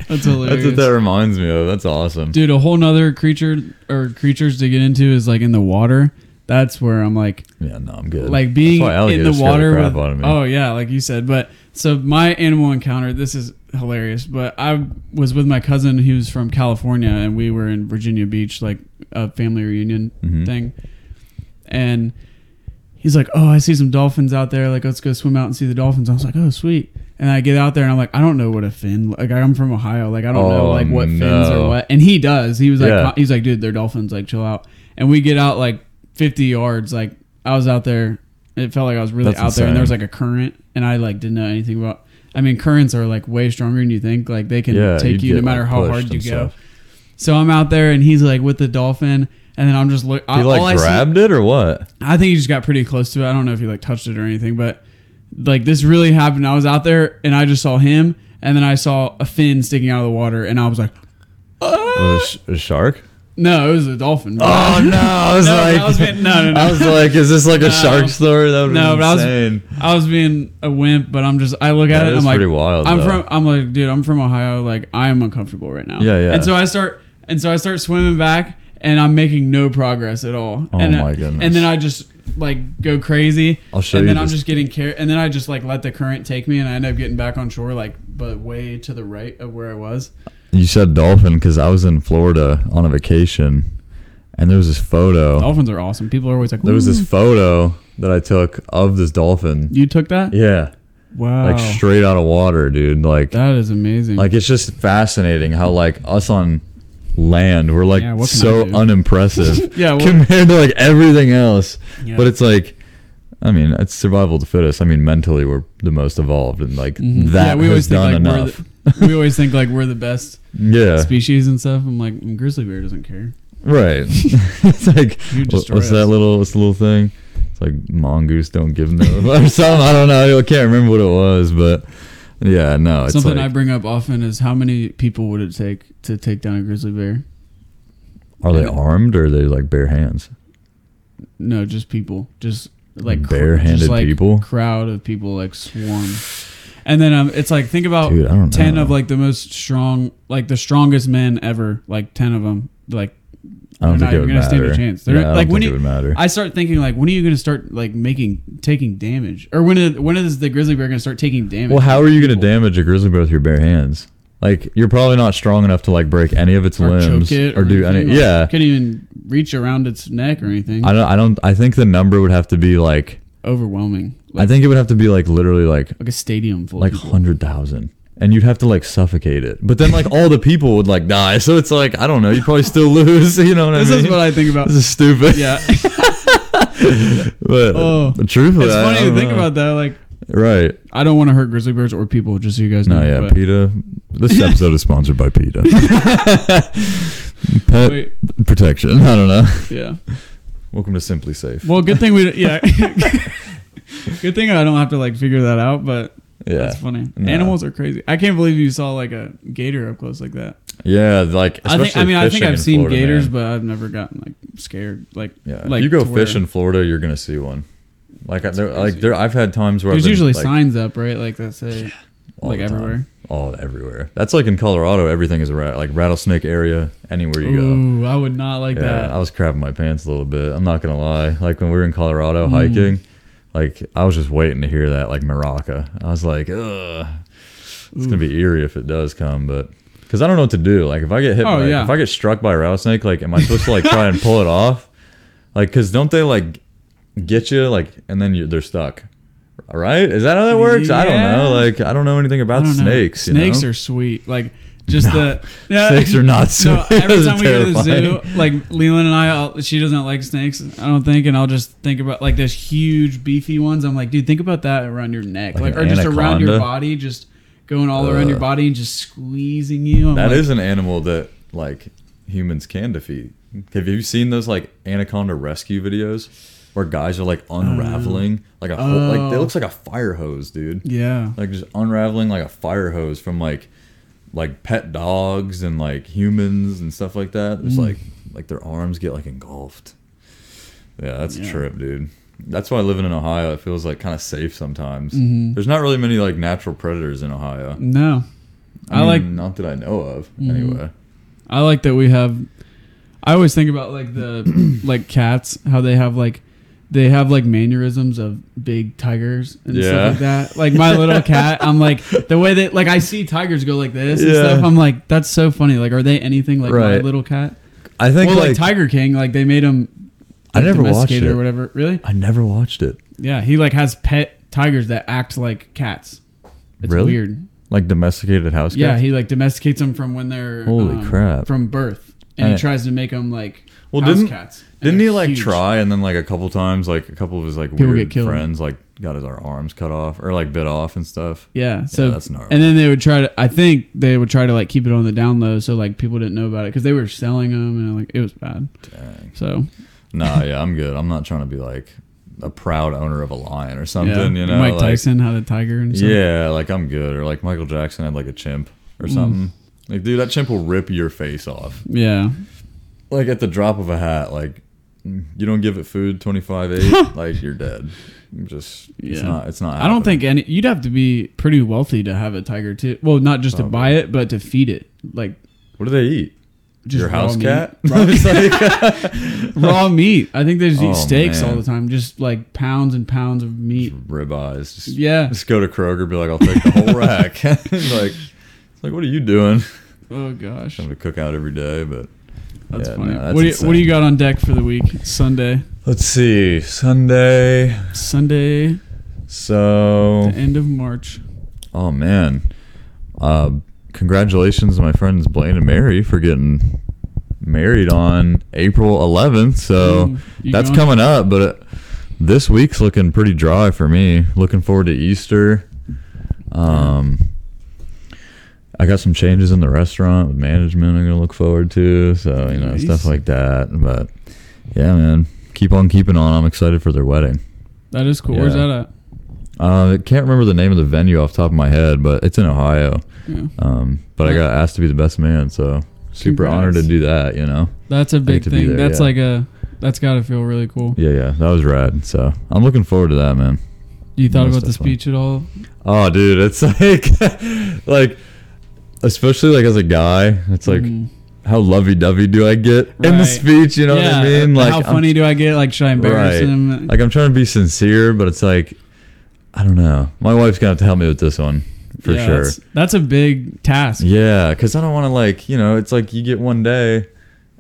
that's hilarious. that's what that reminds me of. That's awesome. Dude, a whole nother creature or creatures to get into is like in the water. That's where I'm like, Yeah, no, I'm good. like being in the water. with, out of me. oh yeah, like you said. But so my animal encounter, this is hilarious. But I was with my cousin who was from California, and we were in Virginia Beach, like a family reunion Mhm. thing. And he's like, "Oh, I see some dolphins out there. Like, let's go swim out and see the dolphins." I was like, "Oh, sweet." And I get out there and I'm like, I don't know what a fin. Like I'm from Ohio. Like I don't know Oh, like what fins no. or what. And he does. He was like, Yeah. he's like, dude, they're dolphins. Like chill out. And we get out like 50 yards. Like I was out there. It felt like I was really That's out there, and there was like a current, and I like didn't know anything about. I mean, currents are like way stronger than you think. Like they can Yeah, take you no matter like, how hard you go. stuff. So I'm out there, and he's like with the dolphin, and then I'm just look. He like all I see- grabbed it or what? I think he just got pretty close to it. I don't know if he like touched it or anything, but like this really happened. I was out there and I just saw him, and then I saw a fin sticking out of the water, and I was like, it a, ah! sh- a shark? "No, it was a dolphin." Oh no! I *laughs* was No, like, I was being- no, no, no. I was like, is this like a shark story? That would No, but I was- I was being a wimp, but I'm just I look at That it. and I'm like, pretty wild, I'm though. from. I'm like, dude, I'm from Ohio. Like, I am uncomfortable right now. Yeah, yeah. And so I start, and so I start swimming back, and I'm making no progress at all. Oh and, my uh, goodness. And then I just like go crazy. I'll show and you then I'm just getting care. And then I just like let the current take me, and I end up getting back on shore, like, but way to the right of where I was. You said dolphin because I was in Florida on a vacation, and there was this photo. Dolphins are awesome. People are always like, Oh. There was this photo that I took of this dolphin. You took that? Yeah, Wow. like straight out of water, dude. Like, that is amazing. like it's just fascinating how like us on land we're like Yeah, what can I so *laughs* unimpressive Yeah, well- compared to like everything else. Yeah. But it's like. I mean, it's survival of the fittest. I mean, mentally, we're the most evolved, and like Mhm. that yeah, we has always think done like enough. we're the, we always think like we're the best *laughs* yeah, species and stuff. I'm like, "Mm, grizzly bear doesn't care. Right. *laughs* *laughs* it's like what's that little what's the little thing? It's like mongoose don't give no or something. I don't know. I can't remember what it was, but yeah, no. It's Something I bring up often is how many people would it take to take down a grizzly bear? are they armed or are they like bare hands? No, just people, just like Bare-handed just, like, people? crowd of people like swarm. And then um, it's like think about Dude, ten know. of like the most strong, like the strongest men ever. Like ten of them, like I don't think it would gonna stand a matter. chance. They're yeah, like when you, matter. I start thinking like, when are you going to start like making taking damage, or when is, when is the grizzly bear going to start taking damage? well, how are you going to damage a grizzly bear with your bare hands? Like you're probably not strong enough to like break any of its or limbs it or, do any. Like, yeah, couldn't even reach around its neck or anything. I don't. I don't. I think the number would have to be like. Overwhelming. I think it would have to be like literally like like a stadium full. like hundred thousand, and you'd have to like suffocate it. But then like all the people would like die, so it's like I don't know. You'd probably still *laughs* lose. You know what This I mean? is what I think about. this is stupid. yeah, *laughs* but, Oh. truthfully, it's funny to don't think about that. Like, Right? I don't want to hurt grizzly bears or people, just so you guys know. No, yeah, but- PETA. This *laughs* episode is sponsored by PETA. *laughs* Pet Wait, protection. I don't know. yeah. Welcome to SimpliSafe. Well, good thing we. Yeah. *laughs* good thing I don't have to like figure that out. But Yeah. That's funny. No. Animals are crazy. I can't believe you saw like a gator up close like that. Yeah, like I think. I mean, I think I've seen Florida, gators, man. but I've never gotten like scared. Like, Yeah, like if you go fish in Florida, you're gonna see one. Like I, there, like crazy. there, I've had times where There's I've been, usually like, signs up, right? Like that say all like everywhere. all everywhere. That's like in Colorado, everything is a rat, like rattlesnake area. Anywhere you go, Ooh, I would not like yeah, that. I was crapping my pants a little bit. I'm not gonna lie. Like when we were in Colorado Mm. hiking, like I was just waiting to hear that like maraca. I was like, ugh, it's gonna be eerie if it does come, but because I don't know what to do. Like if I get hit, Oh, by, yeah. if I get struck by a rattlesnake, like am I supposed to like try and pull it off? Like, cause don't they like get you like, and then you, they're stuck. All right, is that how that works? I don't know. Like I don't know anything about don't know. snakes. you Snakes know? are sweet. Like just the yeah, Snakes are not No, sweet. *laughs* every time we go to the zoo, like Leland and I, I'll, she doesn't like snakes. I don't think, and I'll just think about like those huge beefy ones. I'm like, dude, think about that around your neck, Like like, or just around your body, just going all around your body and just squeezing you. I'm That like, is an animal that like humans can defeat. Have you seen those like anaconda rescue videos where guys are like unraveling like a whole, like it Oh. looks like a fire hose, dude. yeah. Like just unraveling like a fire hose from like like pet dogs and like humans and stuff like that. It's Mm. like like their arms get like engulfed. Yeah, that's a trip, dude. That's why living in Ohio it feels like kind of safe sometimes. Mhm. There's not really many like natural predators in Ohio. No, I, mean, like not that I know of Mhm. anyway. I like that we have. I always think about like the *clears throat* like cats, how they have like they have like mannerisms of big tigers and Yeah. stuff like that. Like my little *laughs* cat, I'm like the way that like I see tigers go like this and Yeah. stuff. I'm like that's so funny. Like are they anything like my little cat? I think well, like, like, Tiger King, like they made him. I never watched it. or whatever. Really? I never watched it. Yeah, he like has pet tigers that act like cats. It's Really? weird. Like domesticated house cats. Yeah, he like domesticates them from when they're Holy um, crap. from birth, and I- he tries to make them like Well, house didn't- cats. Didn't he like huge. try and then like a couple times like a couple of his like People weird get killed. friends like got his arms cut off or like bit off and stuff. Yeah, so that's gnarly. and then they would try to. I think they would try to like keep it on the down low, so like people didn't know about it because they were selling them and like it was bad. Dang. So Nah, yeah, I'm good. I'm not trying to be like a proud owner of a lion or something. yeah, You know, Mike like, Tyson had a tiger and stuff. Yeah, like I'm good. Or like Michael Jackson had like a chimp or Mm. something. Like, dude, that chimp will rip your face off. yeah, Like at the drop of a hat. Like, you don't give it food 25 8, *laughs* like you're dead. Just it's Yeah. not. It's not. I don't think any. You'd have to be pretty wealthy to have a tiger too. Well, not just to oh, buy it, but to feed it. Like What do they eat? just your house meat. cat? *laughs* Raw, *laughs* like- raw meat. I think they just eat Oh, steaks all the time, just like pounds and pounds of meat. ribeyes. Just, Yeah. just go to Kroger, be like, I'll take the whole rack. Like, it's like, what are you doing? Oh gosh, I'm gonna cook out every day, but that's yeah, funny. no, that's what do you What do you got on deck for the week? Sunday, let's see, Sunday. Sunday, So, the end of March. oh man, uh, congratulations, to my friends Blaine and Mary, for getting married on April 11th. So Mm, that's going? coming up, but uh, this week's looking pretty dry for me. Looking forward to Easter. Um, I got some changes in the restaurant with management. I'm gonna look forward to, so you know Nice. stuff like that. But yeah, man, keep on keeping on. I'm excited for their wedding. That is cool. Where's that at? Uh, I can't remember the name of the venue off the top of my head, but it's in Ohio. Yeah. Um, but I got asked to be the best man, so super Congrats. honored to do that. You know. That's a big thing. there, that's yeah. like a. That's got to feel really cool. Yeah, yeah, that was rad. So I'm looking forward to that, man. You thought Most about the speech at all? Oh, dude, it's *laughs* like, like, especially like as a guy, it's like, Mm. how lovey-dovey do I get in the speech? You know yeah. what I mean? Like, how I'm- funny do I get? Like, should I embarrass Right. him? like I'm trying to be sincere, but it's like, I don't know. My wife's gonna have to help me with this one for Yeah, sure. That's, that's a big task. Yeah, because I don't want to like, you know, it's like you get one day,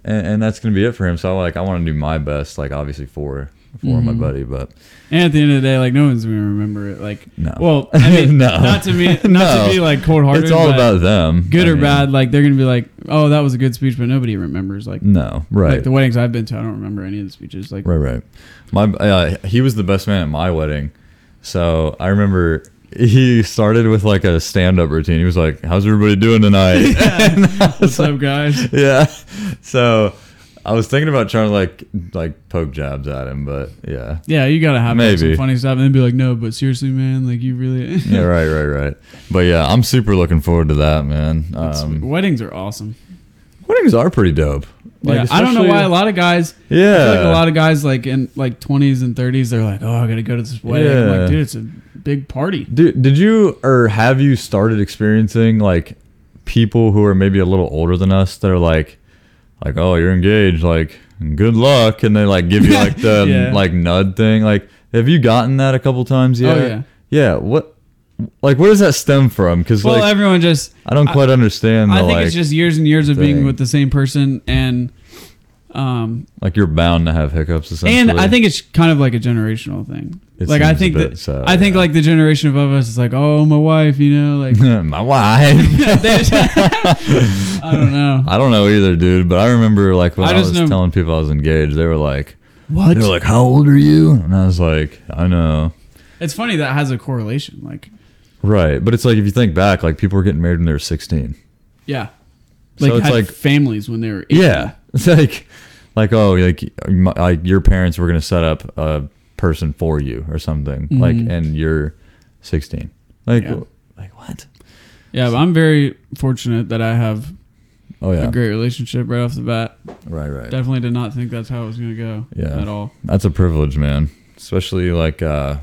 and, and that's gonna be it for him. So I like, I want to do my best, like obviously for for my Mhm. buddy, but And at the end of the day, like, no one's gonna remember it. Like, no. well, I mean, *laughs* No. not to be, not No. to be like cold hearted. it's all about them, good I or mean, bad. Like, they're gonna be like, oh, that was a good speech, but nobody remembers. Like, No, right. like the weddings I've been to, I don't remember any of the speeches. Like, Right, right. My uh, he was the best man at my wedding, so I remember he started with like a stand up routine. He was like, "How's everybody doing tonight?" *laughs* what's up, guys? yeah. So I was thinking about trying to like like poke jabs at him, but yeah. Yeah, you gotta have like, some Maybe. funny stuff and then be like, no, but seriously, man, like you really. *laughs* Yeah, right, right, right. But yeah, I'm super looking forward to that, man. Um, Weddings are awesome. weddings are pretty dope. Like, yeah, I don't know why a lot of guys. I Yeah, feel like a lot of guys like in like 20s and 30s, they're like, oh, I gotta go to this wedding. I'm like, dude, it's a big party. Dude, did you or have you started experiencing like people who are maybe a little older than us that are like, like, oh, you're engaged, like, good luck, and they like give you like the *laughs* Yeah. like nud thing. Like, have you gotten that a couple times yet? Oh, yeah. Yeah. What? Like, where does that stem from? Because Well, like, everyone just. I don't quite understand. The, I think like, it's just years and years of being with the same person, and um, like you're bound to have hiccups. Essentially, and I think it's kind of like a generational thing. It like I think that so, I think yeah. like the generation above us is like, oh, my wife, you know, like *laughs* my wife. *laughs* just- *laughs* I don't know. I don't know either, dude. But I remember like when I I, was know- telling people I was engaged, they were like, What? They were like, "How old are you?" And I was like, "I know." It's funny that has a correlation. Like, Right, but it's like if you think back, like people were getting married when they were sixteen. yeah, So like it's had like- families when they were 18. Yeah, it's like, like oh, like, my, like your parents were gonna set up a person for you or something, like, Mhm. and you're sixteen. Like, Yeah. like what? yeah. But I'm very fortunate that I have Oh yeah, a great relationship right off the bat. right, right. Definitely did not think that's how it was gonna go. Yeah. at all. That's a privilege, man. Especially like uh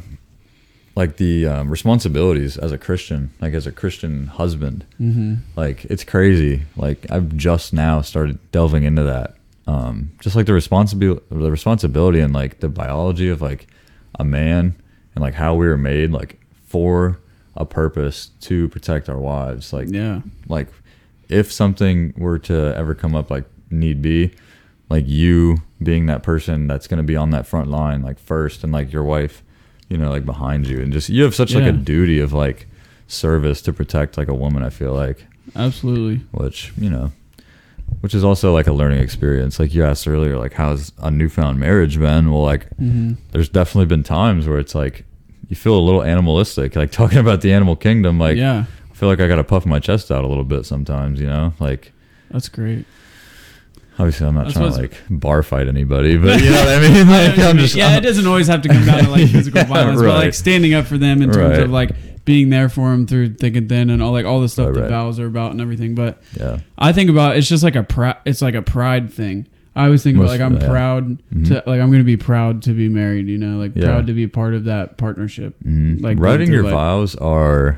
like the um, responsibilities as a Christian, like as a Christian husband. Mm-hmm. Like it's crazy. Like I've just now started delving into that. Um just like the responsibility the responsibility and like the biology of like a man and like how we were made like for a purpose to protect our wives. Like Yeah, like if something were to ever come up like need be like you being that person that's going to be on that front line like first and like your wife you know like behind you and just you have such like a duty of like service to protect like a woman i feel like absolutely. which you know which is also like a learning experience like you asked earlier like how's a newfound marriage been well like Mm-hmm. there's definitely been times where it's like you feel a little animalistic like *laughs* talking about the animal kingdom like yeah, I feel like I gotta puff my chest out a little bit sometimes, you know. Like that's great. obviously, I'm not That's trying to like bar fight anybody, but *laughs* you know what I mean. Like I'm just yeah, it doesn't always have to come down to like physical *laughs* Yeah, violence, but like standing up for them in terms Right. of like being there for them through thick and thin and all like all the stuff Right, the right. vows are about and everything. But yeah, I think about it's just like a pride. It's like a pride thing. I always think about like I'm yeah. proud Mhm. to like I'm gonna be proud to be married. You know, like Yeah. proud to be a part of that partnership. Mhm. Like, writing your vows are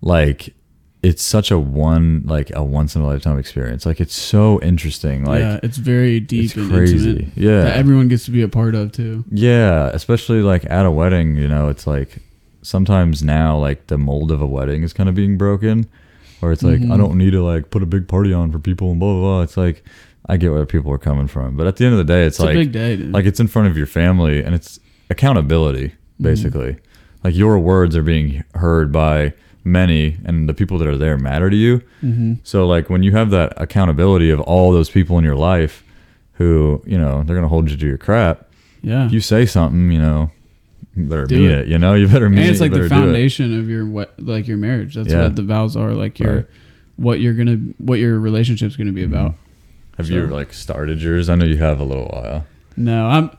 like it's such a one like a once in a lifetime experience. Like it's so interesting. Like yeah, it's very deep it's and crazy. intimate. Yeah, That everyone gets to be a part of too. Yeah, especially like at a wedding, you know, it's like sometimes now like the mold of a wedding is kind of being broken where it's like Mhm. I don't need to like put a big party on for people and blah blah blah. It's like I get where people are coming from, but at the end of the day, it's, It's, like a big day, dude. like it's in front of your family and it's accountability Mm-hmm. basically. Like your words are being heard by many and the people that are there matter to you. hmm So like when you have that accountability of all those people in your life who, you know, they're going to hold you to your crap yeah. if you say something, you know, better Do mean it. it. You know, you better mean and it. it's you like the better do it. foundation of your what like your marriage. That's Yeah. what the vows are. Like your Right. what you're gonna what your relationship's gonna be about. Have you like started yours? I know you have a little while. No, I'm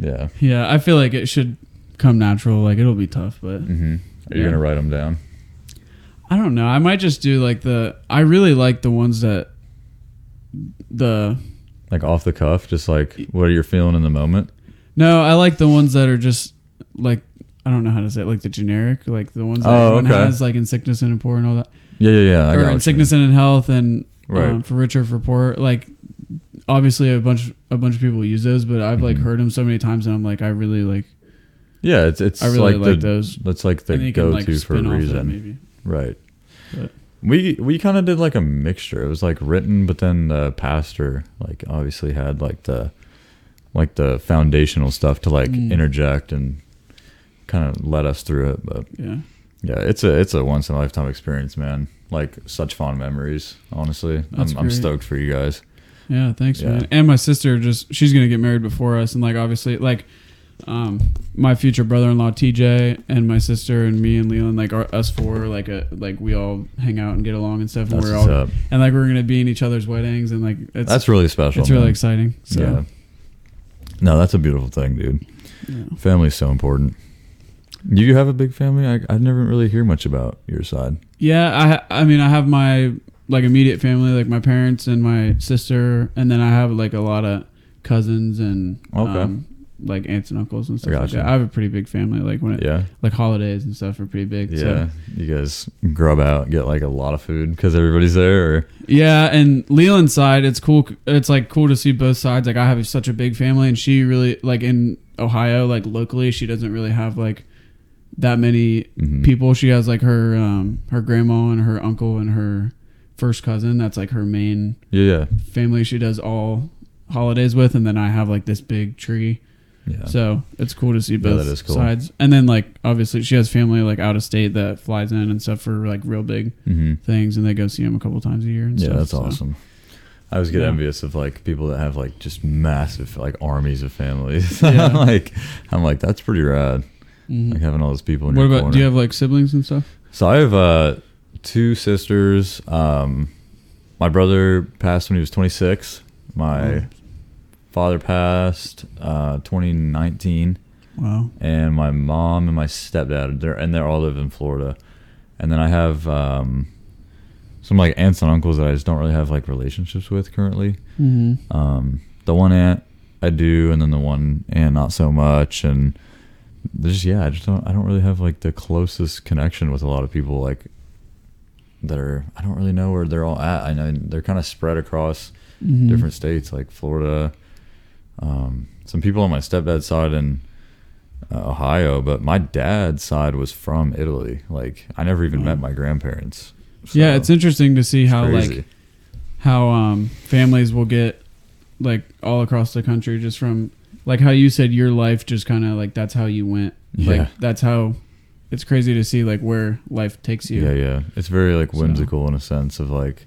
Yeah. yeah. I feel like it should come natural. Like it'll be tough, but Mm-hmm. Are you Yeah. gonna write them down? I don't know. I might just do like the. I really like the ones that the Like off the cuff, just like what are you're feeling in the moment. no. I like the ones that are just like I don't know how to say it. Like the generic, like the ones that Oh, everyone okay. has, like in sickness and in poor and all that. Yeah, yeah, yeah. I got or in sickness and in health and Right. um, for rich or for poor like obviously a bunch a bunch of people use those but i've like Mhm. heard them so many times and i'm like i really like. Yeah, it's it's i really like, like, the those that's like the and you can go like to for a spin off that reason. maybe Right. But- we we kind of did like a mixture. It was like written, but then the pastor like obviously had like the like the foundational stuff to like Mm. interject and kind of led us through it. But yeah yeah, it's a it's a once in a lifetime experience, man. Like such fond memories. Honestly, I'm, I'm stoked for you guys. yeah thanks Yeah. man and my sister just she's gonna get married before us and like obviously like um, my future brother-in-law TJ and my sister and me and Leland, like our, us four, like a like we all hang out and get along and stuff. And That's we're all up. and like we're gonna be in each other's weddings and like it's That's really special. it's really exciting. So Yeah. No, that's a beautiful thing, dude. yeah. Family's so important. Do you have a big family? I, I never really hear much about your side. Yeah, I I mean I have my like immediate family, like my parents and my sister, and then I have like a lot of cousins and Okay. um, like aunts and uncles and stuff like that. I have a pretty big family. Like when it, Yeah. like holidays and stuff are pretty big. Yeah. So. You guys grub out, get like a lot of food because everybody's there. Or Yeah, and Leland's side, it's cool. It's like cool to see both sides. Like I have such a big family, and she really like in Ohio, like locally, she doesn't really have like that many Mhm. people. She has like her um her grandma and her uncle and her first cousin. That's like her main yeah, yeah, family. She does all holidays with, and then I have like this big tree. yeah. So it's cool to see both is cool. sides. And then like obviously she has family like out of state that flies in and stuff for like real big hmm things, and they go see them a couple times a year. And Yeah, stuff, that's so. awesome. I always get Yeah. envious of like people that have like just massive like armies of families. *laughs* Yeah. like I'm like that's pretty rad. Mhm. Like having all those people in What your about? corner. Do you have like siblings and stuff? So I have uh, two sisters. Um, my brother passed when he was 26. My Oh. father passed uh, 2019, Wow. and my mom and my stepdad. They're and they all live in Florida. And then I have um, some like aunts and uncles that I just don't really have like relationships with currently. Mm-hmm. Um, the one aunt I do, and then the one aunt not so much, and there's yeah, I just don't I don't really have like the closest connection with a lot of people like that are I don't really know where they're all at. I know they're kind of spread across Mm-hmm. different states like Florida. Um, some people on my stepdad's side in uh, Ohio, but my dad's side was from Italy. Like I never even met my grandparents. yeah, it's interesting to see how crazy. like how um families will get like all across the country just from like how you said your life just kind of like that's how you went. Yeah. Like that's how it's crazy to see like where life takes you, yeah, yeah. It's very like So- whimsical in a sense of like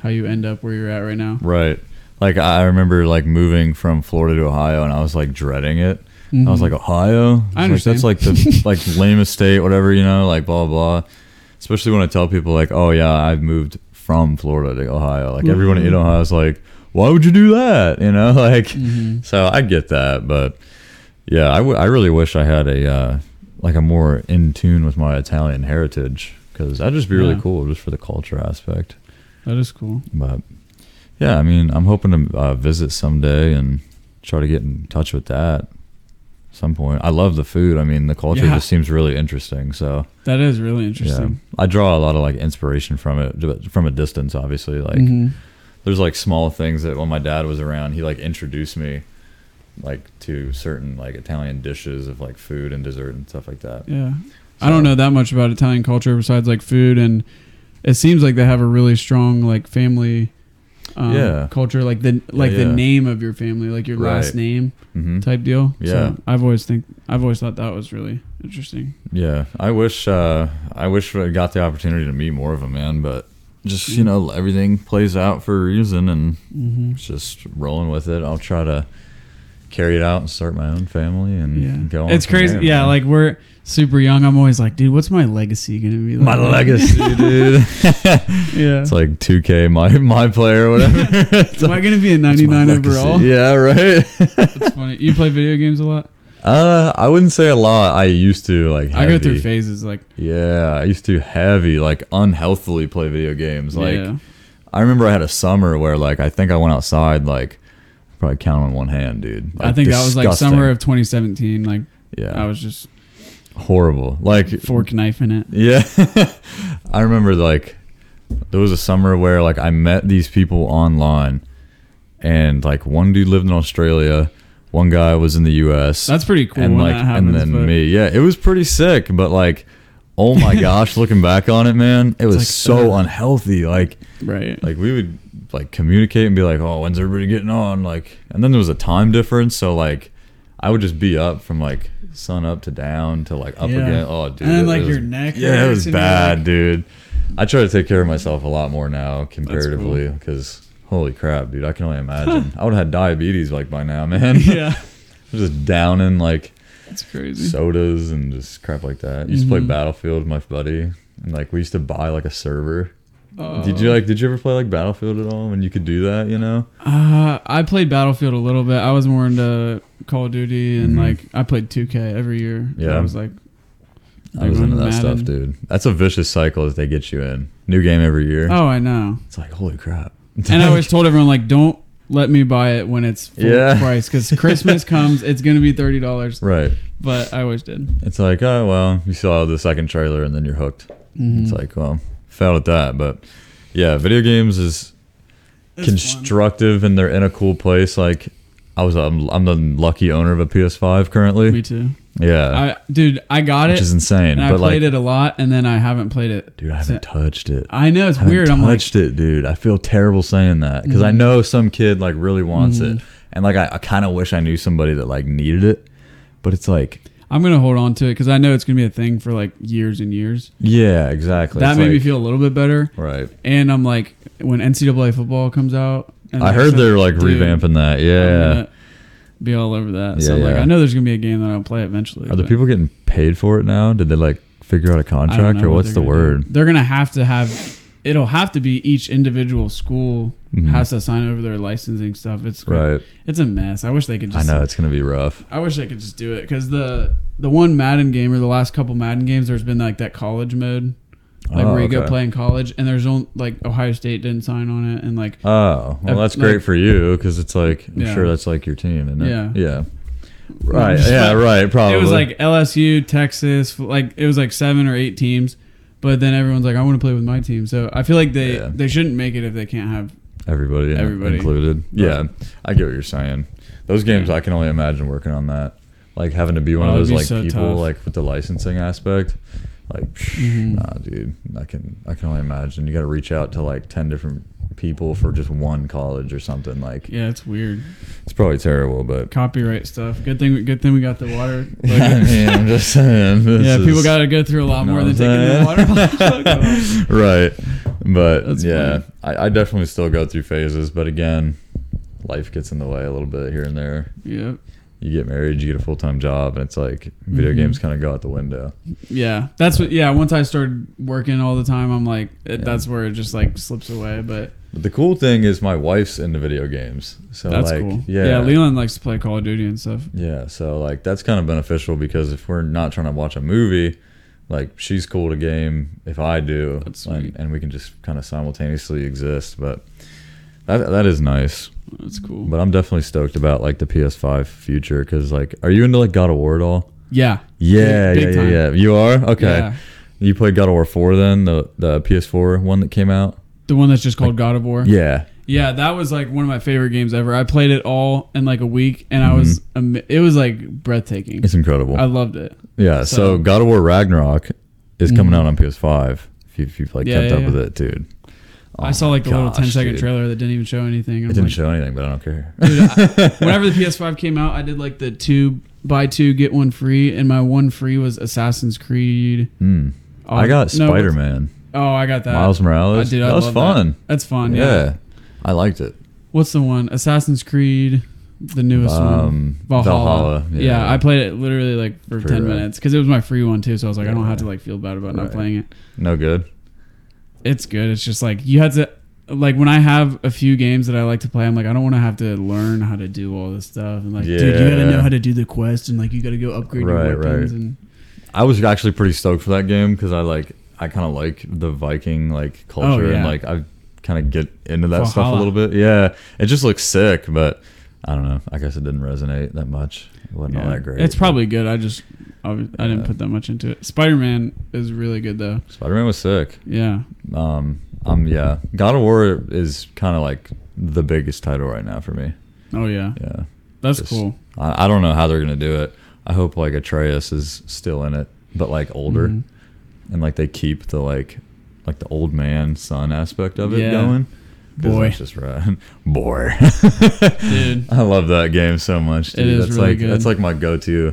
how you end up where you're at right now. Right. Like I remember like moving from Florida to Ohio and I was like dreading it. I was Mhm. like Ohio. I was Like, that's like the like *laughs* lamest state, whatever you know, like blah blah. Especially when I tell people like, oh yeah, I've moved from Florida to Ohio. Like everyone in Mhm. Ohio is like, why would you do that? You know, *laughs* like Mhm. so I get that, but yeah, I, w- I really wish I had a uh, like a more in tune with my Italian heritage because that'd just be really Yeah. cool just for the culture aspect. that is cool. But yeah, I mean, I'm hoping to uh, visit someday and try to get in touch with that some point. I love the food. I mean, the culture Yeah. just seems really interesting. So That is really yeah, interesting. I draw a lot of like inspiration from it but from a distance. Obviously, like Mhm. There's like small things that when my dad was around, he like introduced me like to certain like Italian dishes of like food and dessert and stuff like that. Yeah. I don't know that much about Italian culture besides like food and it seems like they have a really strong like family um, Yeah. culture like the like the yeah. name of your family like your last Right. name hmm type deal. Yeah. So I've always think I've always thought that was really interesting. Yeah, I wish uh, I wish I got the opportunity to meet more of them, man. But just you know, everything plays out for a reason, and Mm-hmm. just rolling with it. I'll try to carry it out and start my own family and Yeah. go. On It's crazy. there, yeah, man. like we're super young. I'm always like, dude, what's my legacy gonna be? Like? my *laughs* legacy, dude. Yeah. it's like 2K, my my player, or whatever. *laughs* Am I gonna be a *laughs* 99 overall? Yeah, right. That's funny. You play video games a lot? Uh, I wouldn't say a lot. I used to like. I go through phases like Yeah, I used to heavy, like unhealthily play video games. Like yeah. I remember I had a summer where like I think I went outside like probably count on one hand, dude. I Like, think that was like summer of 2017. Like yeah, I was just horrible. Like fork knife in it. yeah, *laughs* I remember like there was a summer where like I met these people online, and like one dude lived in Australia, one guy was in the U.S. That's pretty cool and like happens. and then but me. Yeah, it was pretty sick, but like. Oh my *laughs* gosh! Looking back on it, man, it was like, so ugh. unhealthy. Like, Right. like we would like communicate and be like, "Oh, when's everybody getting on?" Like, and then there was a time difference, so like I would just be up from like sun up to down to like up Yeah. again. Oh, dude, and then like was- your neck. yeah, it was bad, like- dude. I try to take care of myself a lot more now comparatively because holy crap, dude, I can only imagine. *laughs* I would have had diabetes like by now, man. *laughs* yeah. *laughs* just downing like That's crazy. sodas and just crap like that. used to play Mhm. Battlefield with my buddy, and like we used to buy like a server. Uh, did you like? Did you ever play like Battlefield at all? When you could do that, you know? Uh, I played Battlefield a little bit. I was more into Call of Duty and Mhm. like I played 2K every year. Yeah. I was like, I was into that Madden. stuff, dude. That's a vicious cycle that they get you in. New game every year. oh, I know. It's like holy crap. And I always *laughs* told everyone like, don't let me buy it when it's full Yeah. price because *laughs* Christmas comes, it's gonna be thirty dollars. right. But I always did. It's like oh well, you saw the second trailer and then you're hooked. It's mm-hmm. like well, failed at that, but yeah, video games is constructive and they're in a cool place. Like I was, I'm, I'm the lucky owner of a PS5 currently. Me too. Yeah, I dude, I got it, which is insane. I But played like, it a lot, and then I haven't played it. dude, I haven't touched it. I know it's I weird. I'm like, touched it, dude. I feel terrible saying that because I Mhm. know some kid like really wants Mhm. it, and like I, I kind of wish I knew somebody that like needed it, but it's like, I'm gonna hold on to it because I know it's gonna be a thing for like years and years. yeah, exactly. that It's made me feel a little bit better. right. And I'm like, when NCAA football comes out, and I heard they're like dude, revamping that. Yeah. Be all over that. so Yeah, like. I know there's gonna be a game that I'll play eventually. Are the people getting paid for it now? Did they like figure out a contract or what what's the word? do. They're gonna have to have. It'll have to be each individual school Mhm. has to sign over their licensing stuff. It's Right. It's a mess. I wish they could just... I know it's gonna be rough. I wish they could just do it because the the one Madden game or the last couple Madden games, there's been like that college mode, like Oh, where you oh, go play in college, and there's only like Ohio State didn't sign on it, and like Oh, well, that's like- great for you because it's like I'm Yeah. sure that's like your team, isn't? Yeah. Yeah. Right. *laughs* Yeah. Right. Probably. it was like LSU, Texas, like it was like seven or eight teams, but then everyone's like, I want to play with my team, so I feel like they Yeah. they shouldn't make it if they can't have. everybody, everybody. included. Yeah, I get what you're saying. Those games, I can only imagine working on that. Like having to be one Oh, of those like so people, tough. like with the licensing aspect. Like, Mhm. nah, dude, I can I can only imagine. You got to reach out to like ten different people for just one college or something. Like, Yeah, it's weird. it's probably terrible, but. Copyright stuff. Good thing. Good thing we got the water. *laughs* I mean, I'm just saying. yeah, people got to go through a lot more than I'm taking the water. *laughs* *laughs* right. But That's yeah. I, I definitely still go through phases. But again, life gets in the way a little bit here and there. yep. You get married, you get a full time job, and it's like video Mhm. games kind of go out the window. Yeah, that's what. Yeah, once I started working all the time, I'm like, it, Yeah. that's where it just like slips away. But But the cool thing is my wife's into video games, so that's like cool. yeah, yeah. Leland likes to play Call of Duty and stuff. yeah. So like that's kind of beneficial because if we're not trying to watch a movie. Like she's cool to game if I do, That's and, and we can just kind of simultaneously exist. But that that is nice. That's cool. But I'm definitely stoked about like the PS5 future because like, are you into like God of War at all? yeah, Yeah, Big yeah, yeah, yeah. You are okay. Yeah. You played God of War four then the the PS4 one that came out. the one that's just called God of War. Yeah, Yeah, that was like one of my favorite games ever. I played it all in like a week, and I was am- it was like breathtaking. Mm-hmm. it's incredible. I loved it. yeah. So, so- God of War Ragnarok is coming Mhm. out on PS5. If, you, if you've like Yeah, kept up with it, dude. Oh I saw like the little gosh, 10 second dude. trailer that didn't even show anything. I'm didn't like, show anything, but I don't care. Dude, I, *laughs* whenever the PS5 came out, I did like the two buy two get one free, and my one free was Assassin's Creed. Hmm. Oh, I got no, Spider Man, Oh, I got that. Miles Morales. I did. I that was fun. That's fun. yeah. Yeah. I liked it. What's the one? Assassin's Creed, the newest one. Um, Valhalla. Valhalla. Yeah. I played it literally like for ten uh, minutes because it was my free one too. So I was like, I don't have to like feel bad about not playing it. no good. It's good. It's just like you had to like when I have a few games that I like to play. I'm like, I don't want to have to learn how to do all this stuff and like, dude, you gotta know how to do the quest and like you gotta go upgrade Right, your weapons right. and I was actually pretty stoked for that game because I like I kind of like the Viking like oh, culture and Oh, yeah. like I kind of get into that stuff a little bit. Yeah, it just looks sick, but I don't know. I guess it didn't resonate that much. It wasn't all that great. It's probably good. I just I, I didn't put that much into it. Spider Man is really good though. Spider Man was sick. Yeah. Um, um, yeah, God of War is kind of like the biggest title right now for me. Oh yeah. Yeah, That's Just- cool. I, I don't know how they're gonna do it. I hope like Atreus is still in it, but like older, Mhm. and like they keep the like like the old man son aspect of it Yeah. going. Boy. that's just right. *laughs* Boy, Dude. *laughs* I love that game so much. Dude. It is that's really like good. that's like my go-to.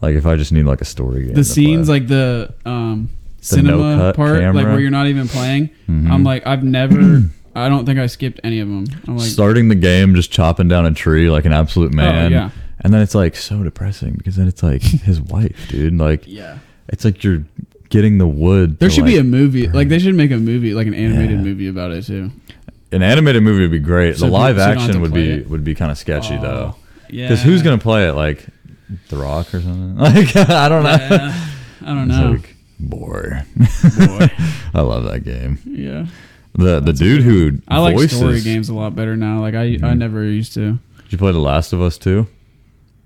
Like if I just need like a story game. The scenes like the um The cinema no-cut part, like where you're not even playing. Mhm. I'm like, I've never. *clears throat* I don't think I skipped any of them. I'm like, starting the game, just chopping down a tree like an absolute man. oh yeah, and then it's like so depressing because then it's like *laughs* his wife, dude. Like Yeah. it's like you're getting the wood. There should be a like- movie. Like they should make a movie, like an animated Yeah. movie about it too. an animated movie would be great. So the live people- so you don't have action would be it. would be kind of sketchy though. Yeah. Because who's gonna play it? Like The Rock or something? *laughs* Like I don't know. Yeah. I don't know. like, boy, Boy. *laughs* I love that game. Yeah. The the dude who I like voices, story games a lot better now. Like I, I Mhm. never used to. Did you play The Last of Us too?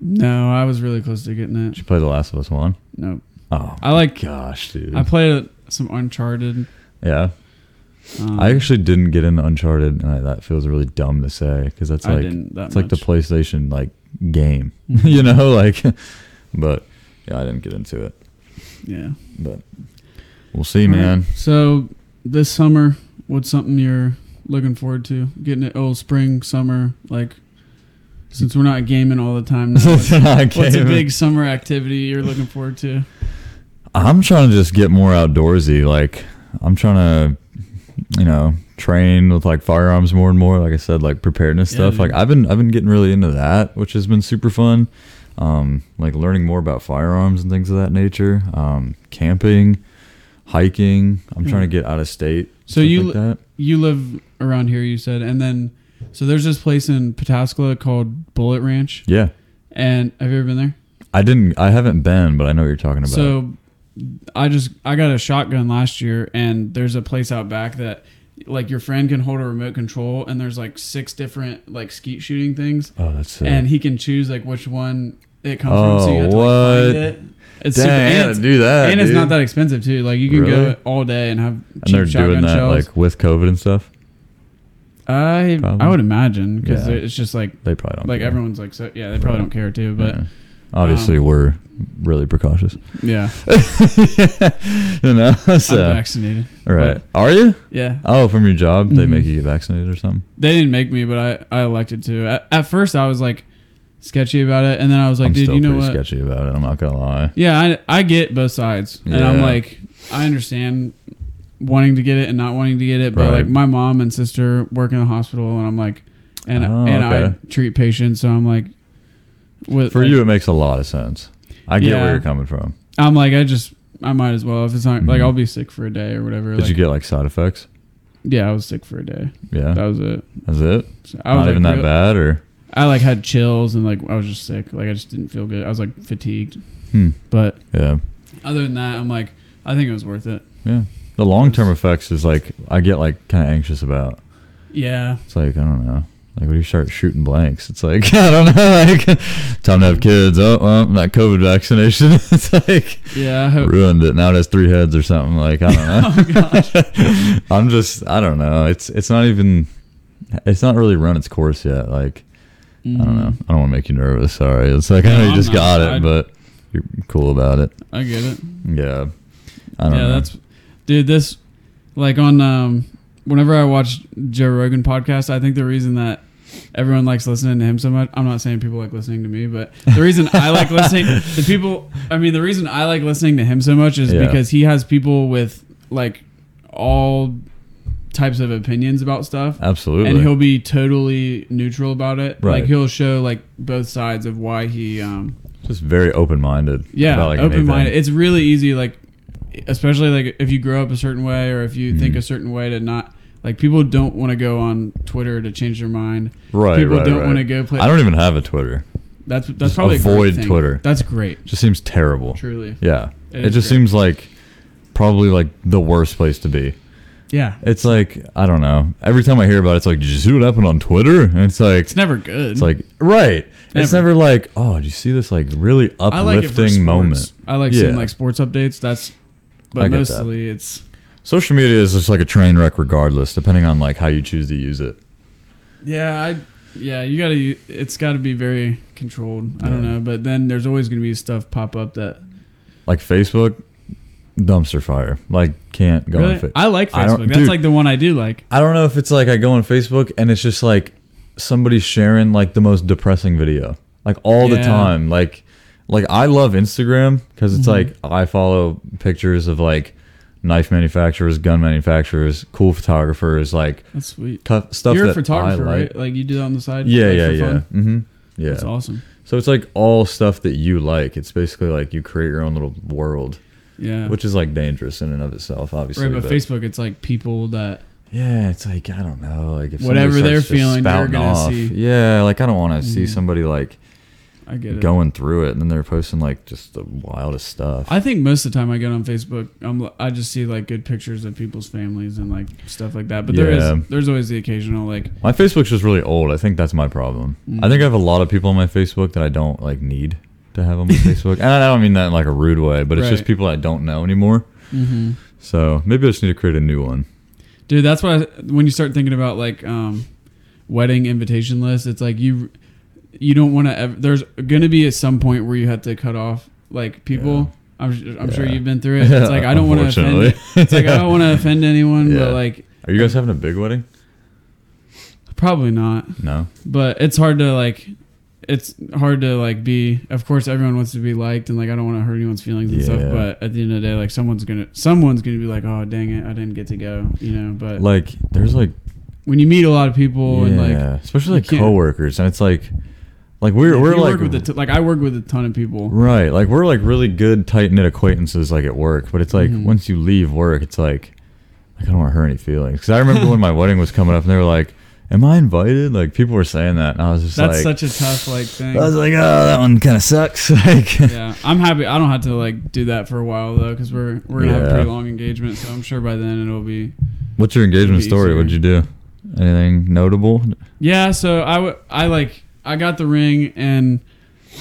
No, I was really close to getting it. Did you play The Last of Us one? No, Oh, I like. gosh, dude. I played some Uncharted. yeah, Um, I actually didn't get into Uncharted, and I, that feels really dumb to say because that's like that it's like the. PlayStation like game, *laughs* you know, like. *laughs* But yeah, I didn't get into it. yeah. But we'll see, man. So this summer, what's something you're looking forward to? Getting it? Oh, spring, summer. Like since we're not gaming all the time *laughs* now. What's, what's a big summer activity you're looking forward to? I'm trying to just get more outdoorsy. Like I'm trying to, you know, train with like firearms more and more. Like I said, like preparedness Yeah, stuff. dude. Like I've been I've been getting really into that, which has been super fun. Um, like learning more about firearms and things of that nature. Um, camping, hiking. I'm trying to get out of state. So you like that. You live around here, you said, and then so there's this place in Pataskala called Bullet Ranch, Yeah, and have you ever been there? I didn't. I haven't been, but I know what you're talking about. So I just I got a shotgun last year and there's a place out back that like your friend can hold a remote control and there's like six different like skeet shooting things oh, that's sick. and he can choose like which one it comes from so you Oh, have to like, oh, find it. It's Dang, super and, it's, do that. and it's not that expensive too. Like you can Really? go all day and have And cheap they're shotgun doing that shells. like with COVID and stuff. I Probably. I would imagine because Yeah. it's just like They probably don't. like care. everyone's like so yeah they probably Right. don't care too but Yeah. Obviously um, we're really precautious. yeah *laughs* you know. I'm So vaccinated all right. Are you? yeah Oh, from your job, they Mhm. make you get vaccinated or something. They didn't make me, but I, I elected to. At, at first, I was like sketchy about it, and then I was like, I'm dude, you know what? sketchy about it. I'm not gonna lie. Yeah, I, I get both sides, and I'm like, I understand wanting to get it and not wanting to get it, but Right. like my mom and sister work in the hospital, and I'm like, and Oh, and okay. I treat patients, so I'm like, with For like, you, it makes a lot of sense. I get Yeah. where you're coming from. I'm like, I just. I might as well if it's not like Mhm. I'll be sick for a day or whatever. Did like, you get like side effects? Yeah, I was sick for a day. Yeah, That was it. that's it. So I was not even like, that bad, or I like had chills and like I was just sick. Like I just didn't feel good. I was like fatigued. hmm. But yeah, other than that, I'm like, I think it was worth it. yeah. The long term effects is like I get like kind of anxious about. Yeah. It's like I don't know. Like when you start shooting blanks, it's like *laughs* I don't know. Like time to have kids. Oh, well, that COVID vaccination. *laughs* it's like Yeah. I hope. ruined it. Now it has three heads or something. Like I don't know. *laughs* oh. I'm just I don't know. It's it's not even. It's not really run its course yet. Like I don't know. I don't want to make you nervous. Sorry. It's like I know Mm. You I'm just not. got it, but you're cool about it. I get it. Yeah. I don't yeah, know. that's dude. This like on um whenever I watch Joe Rogan podcast, I think the reason that everyone likes listening to him so much. I'm not saying people like listening to me, but the reason I like *laughs* listening the people. I mean, the reason I like listening to him so much is Yeah. because he has people with like all types of opinions about stuff. absolutely. and he'll be totally neutral about it. Right. Like he'll show like both sides of why he um just very open minded. yeah, about, like, open minded. It's really easy like especially like if you grow up a certain way or if you think Mhm. a certain way to not like people don't want to go on Twitter to change their mind. Right. people right, don't right. want to go play I don't even have a Twitter. That's that's Just probably avoid. Twitter. That's great. Just seems terrible. Truly. Yeah. It It, just great. seems like probably like the worst place to be. Yeah. It's like I don't know. Every time I hear about it, it's like, did you see what happened on Twitter? And it's like, It's never good. it's like right. It's Never. never like, oh, did you see this like really I like uplifting moment? I like seeing like sports updates. That's but I get that. mostly it's Social media is just like a train wreck, regardless, depending on like how you choose to use it. Yeah, I yeah, you gotta. It's got to be very controlled. I don't know, but then there's always gonna be stuff pop up that Like Facebook, dumpster fire. Like can't go really. on. Fa- I like I Facebook. That's dude. like the one I do like. I don't know if it's like I go on Facebook and it's just like somebody sharing like the most depressing video, like all the time. Like, like I love Instagram because it's Mhm. like I follow pictures of like knife manufacturers, gun manufacturers, cool photographers, like That's sweet. tough stuff You're a that photographer, I like. right? Like you do that on the side. Yeah, like, yeah, for yeah. fun? Mm-hmm. Yeah. That's awesome. So it's like all stuff that you like. It's basically like you create your own little world, Yeah. which is like dangerous in and of itself, obviously. right, but, but- Facebook, it's like people that Yeah, it's like I don't know, like if Whatever they're feeling, you're spouting gonna see. Yeah, like I don't want to see Mhm. somebody like I get it. going through it and then they're posting like just the wildest stuff. I think most of the time I get on Facebook, I'm, I just see like good pictures of people's families and like stuff like that. But there Yeah. is there's always the occasional like my Facebook's just really old. I think that's my problem. Mm. I think I have a lot of people on my Facebook that I don't like need to have on my *laughs* Facebook, and I don't mean that in like a rude way, but it's just people I don't know anymore. hmm So maybe I just need to create a new one. dude. That's why when you start thinking about like um, wedding invitation lists, it's like you you don't want to. ever. There's gonna be at some point where you have to cut off like people. I'm, I'm sure you've been through it. It's like I don't want to offend. It's like I don't want to offend anyone, Yeah. but like Are you guys having a big wedding? probably not. No. but it's hard to like it's hard to like be of course everyone wants to be liked and like i don't want to hurt anyone's feelings and stuff but at the end of the day like someone's gonna someone's gonna be like oh dang it i didn't get to go you know but Like there's like when you meet a lot of people and like especially like coworkers, and it's like like we're if we're like work with a t- like i work with a ton of people right like we're like really good tight knit acquaintances like at work, but it's like Mhm. once you leave work, it's like like I don't want to hurt any feelings. Because I remember when my *laughs* wedding was coming up, and they were like, "Am I invited?" Like people were saying that, and I was just that's like, "That's such a tough like thing I was like, "Oh, that one kind of sucks." *laughs* like yeah i'm happy i don't have to like do that for a while though because we're we're gonna have a pretty long engagement so i'm sure by then it'll be What's your engagement story? easier. What'd you do? Anything notable? Yeah, so I w- I like I got the ring and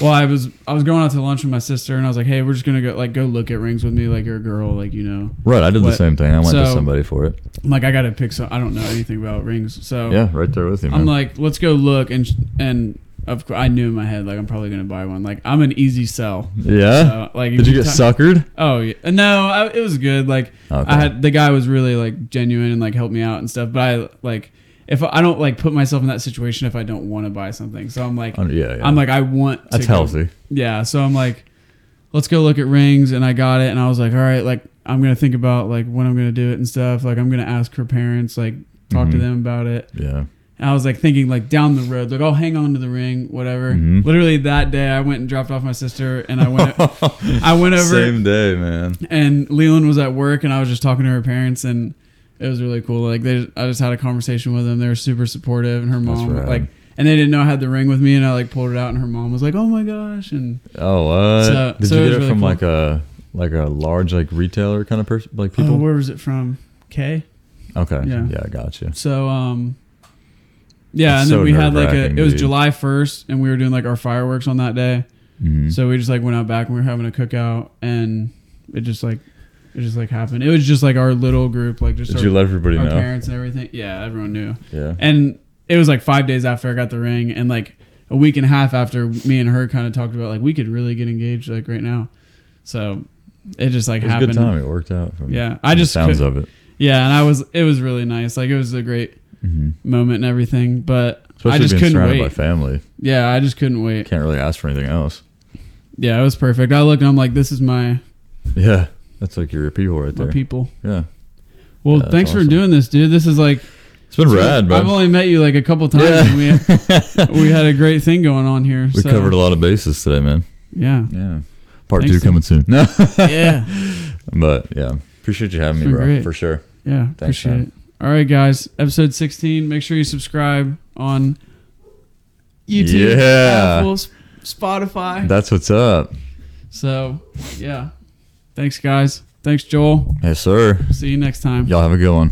well I was I was going out to lunch with my sister and I was like, hey, we're just gonna go like go look at rings with me like you're a girl like you know Right, I did the What- same thing. I went to so- somebody for it. I'm like I gotta pick some I don't know anything about rings so Yeah, right there with you, man. I'm like let's go look and sh- and of course I knew in my head like I'm probably gonna buy one like I'm an easy sell yeah. so, like Did you get ti- suckered? Oh yeah. no, I, it was good. Like Okay. I had the guy was really like genuine and like helped me out and stuff. But I like if I don't like put myself in that situation if I don't want to buy something. So I'm like Oh, yeah, yeah. I'm like I want. That's go- healthy. Yeah. So I'm like, let's go look at rings, and I got it, and I was like, all right, like I'm gonna think about like when I'm gonna do it and stuff. Like I'm gonna ask her parents, like talk to Mhm. them about it. Yeah. And I was like thinking like down the road, like I'll hang on to the ring, whatever. Mhm. Literally that day, I went and dropped off my sister, and I went. *laughs* I went over Same day, man. and Leland was at work, and I was just talking to her parents, and it was really cool. Like they, I just had a conversation with them. They were super supportive, and her mom like, and they didn't know I had the ring with me, and I like pulled it out, and her mom was like, "Oh my gosh!" And Oh, what? So- Did so you get it really from cool. like a like a large like retailer kind of person, like people? oh, where was it from? Kay. okay. yeah. Yeah, I got you. So um, yeah, and then so we had like a. It was dude. July first, and we were doing like our fireworks on that day. Mhm. So we just like went out back and we were having a cookout, and it just like, it just like happened. It was just like our little group, like just Did our, you let everybody our know? parents and everything. Yeah, everyone knew. Yeah. And it was like five days after I got the ring, and like a week and a half after me and her kind of talked about like we could really get engaged like right now. So it just like It was a happened. good time. It worked out. From Yeah, I just sounds could- of it. Yeah, and I was it was really nice. Like it was a great hmm moment and everything. But Especially I just being couldn't surrounded by family. Yeah, I just couldn't wait. Can't really ask for anything else. Yeah, it was perfect. I looked and I'm like, this is my Yeah, that's like your people right my there. people. Yeah, Well, Yeah, thanks for doing this, dude. This is like it's been rad, bro. I've only met you like a couple times, and we *laughs* we had a great thing going on here. We so, covered a lot of bases today, man. Yeah, Yeah. Part Thanks, two coming soon. No, yeah, *laughs* but yeah, appreciate you having It's me, bro, great. for sure. yeah. Thanks, appreciate man. it. All right, guys. Episode 16. Make sure you subscribe on YouTube, Yeah. Apple, Spotify. That's what's up. So, yeah. Thanks, guys. Thanks, Joel. Yes, sir. See you next time. Y'all have a good one.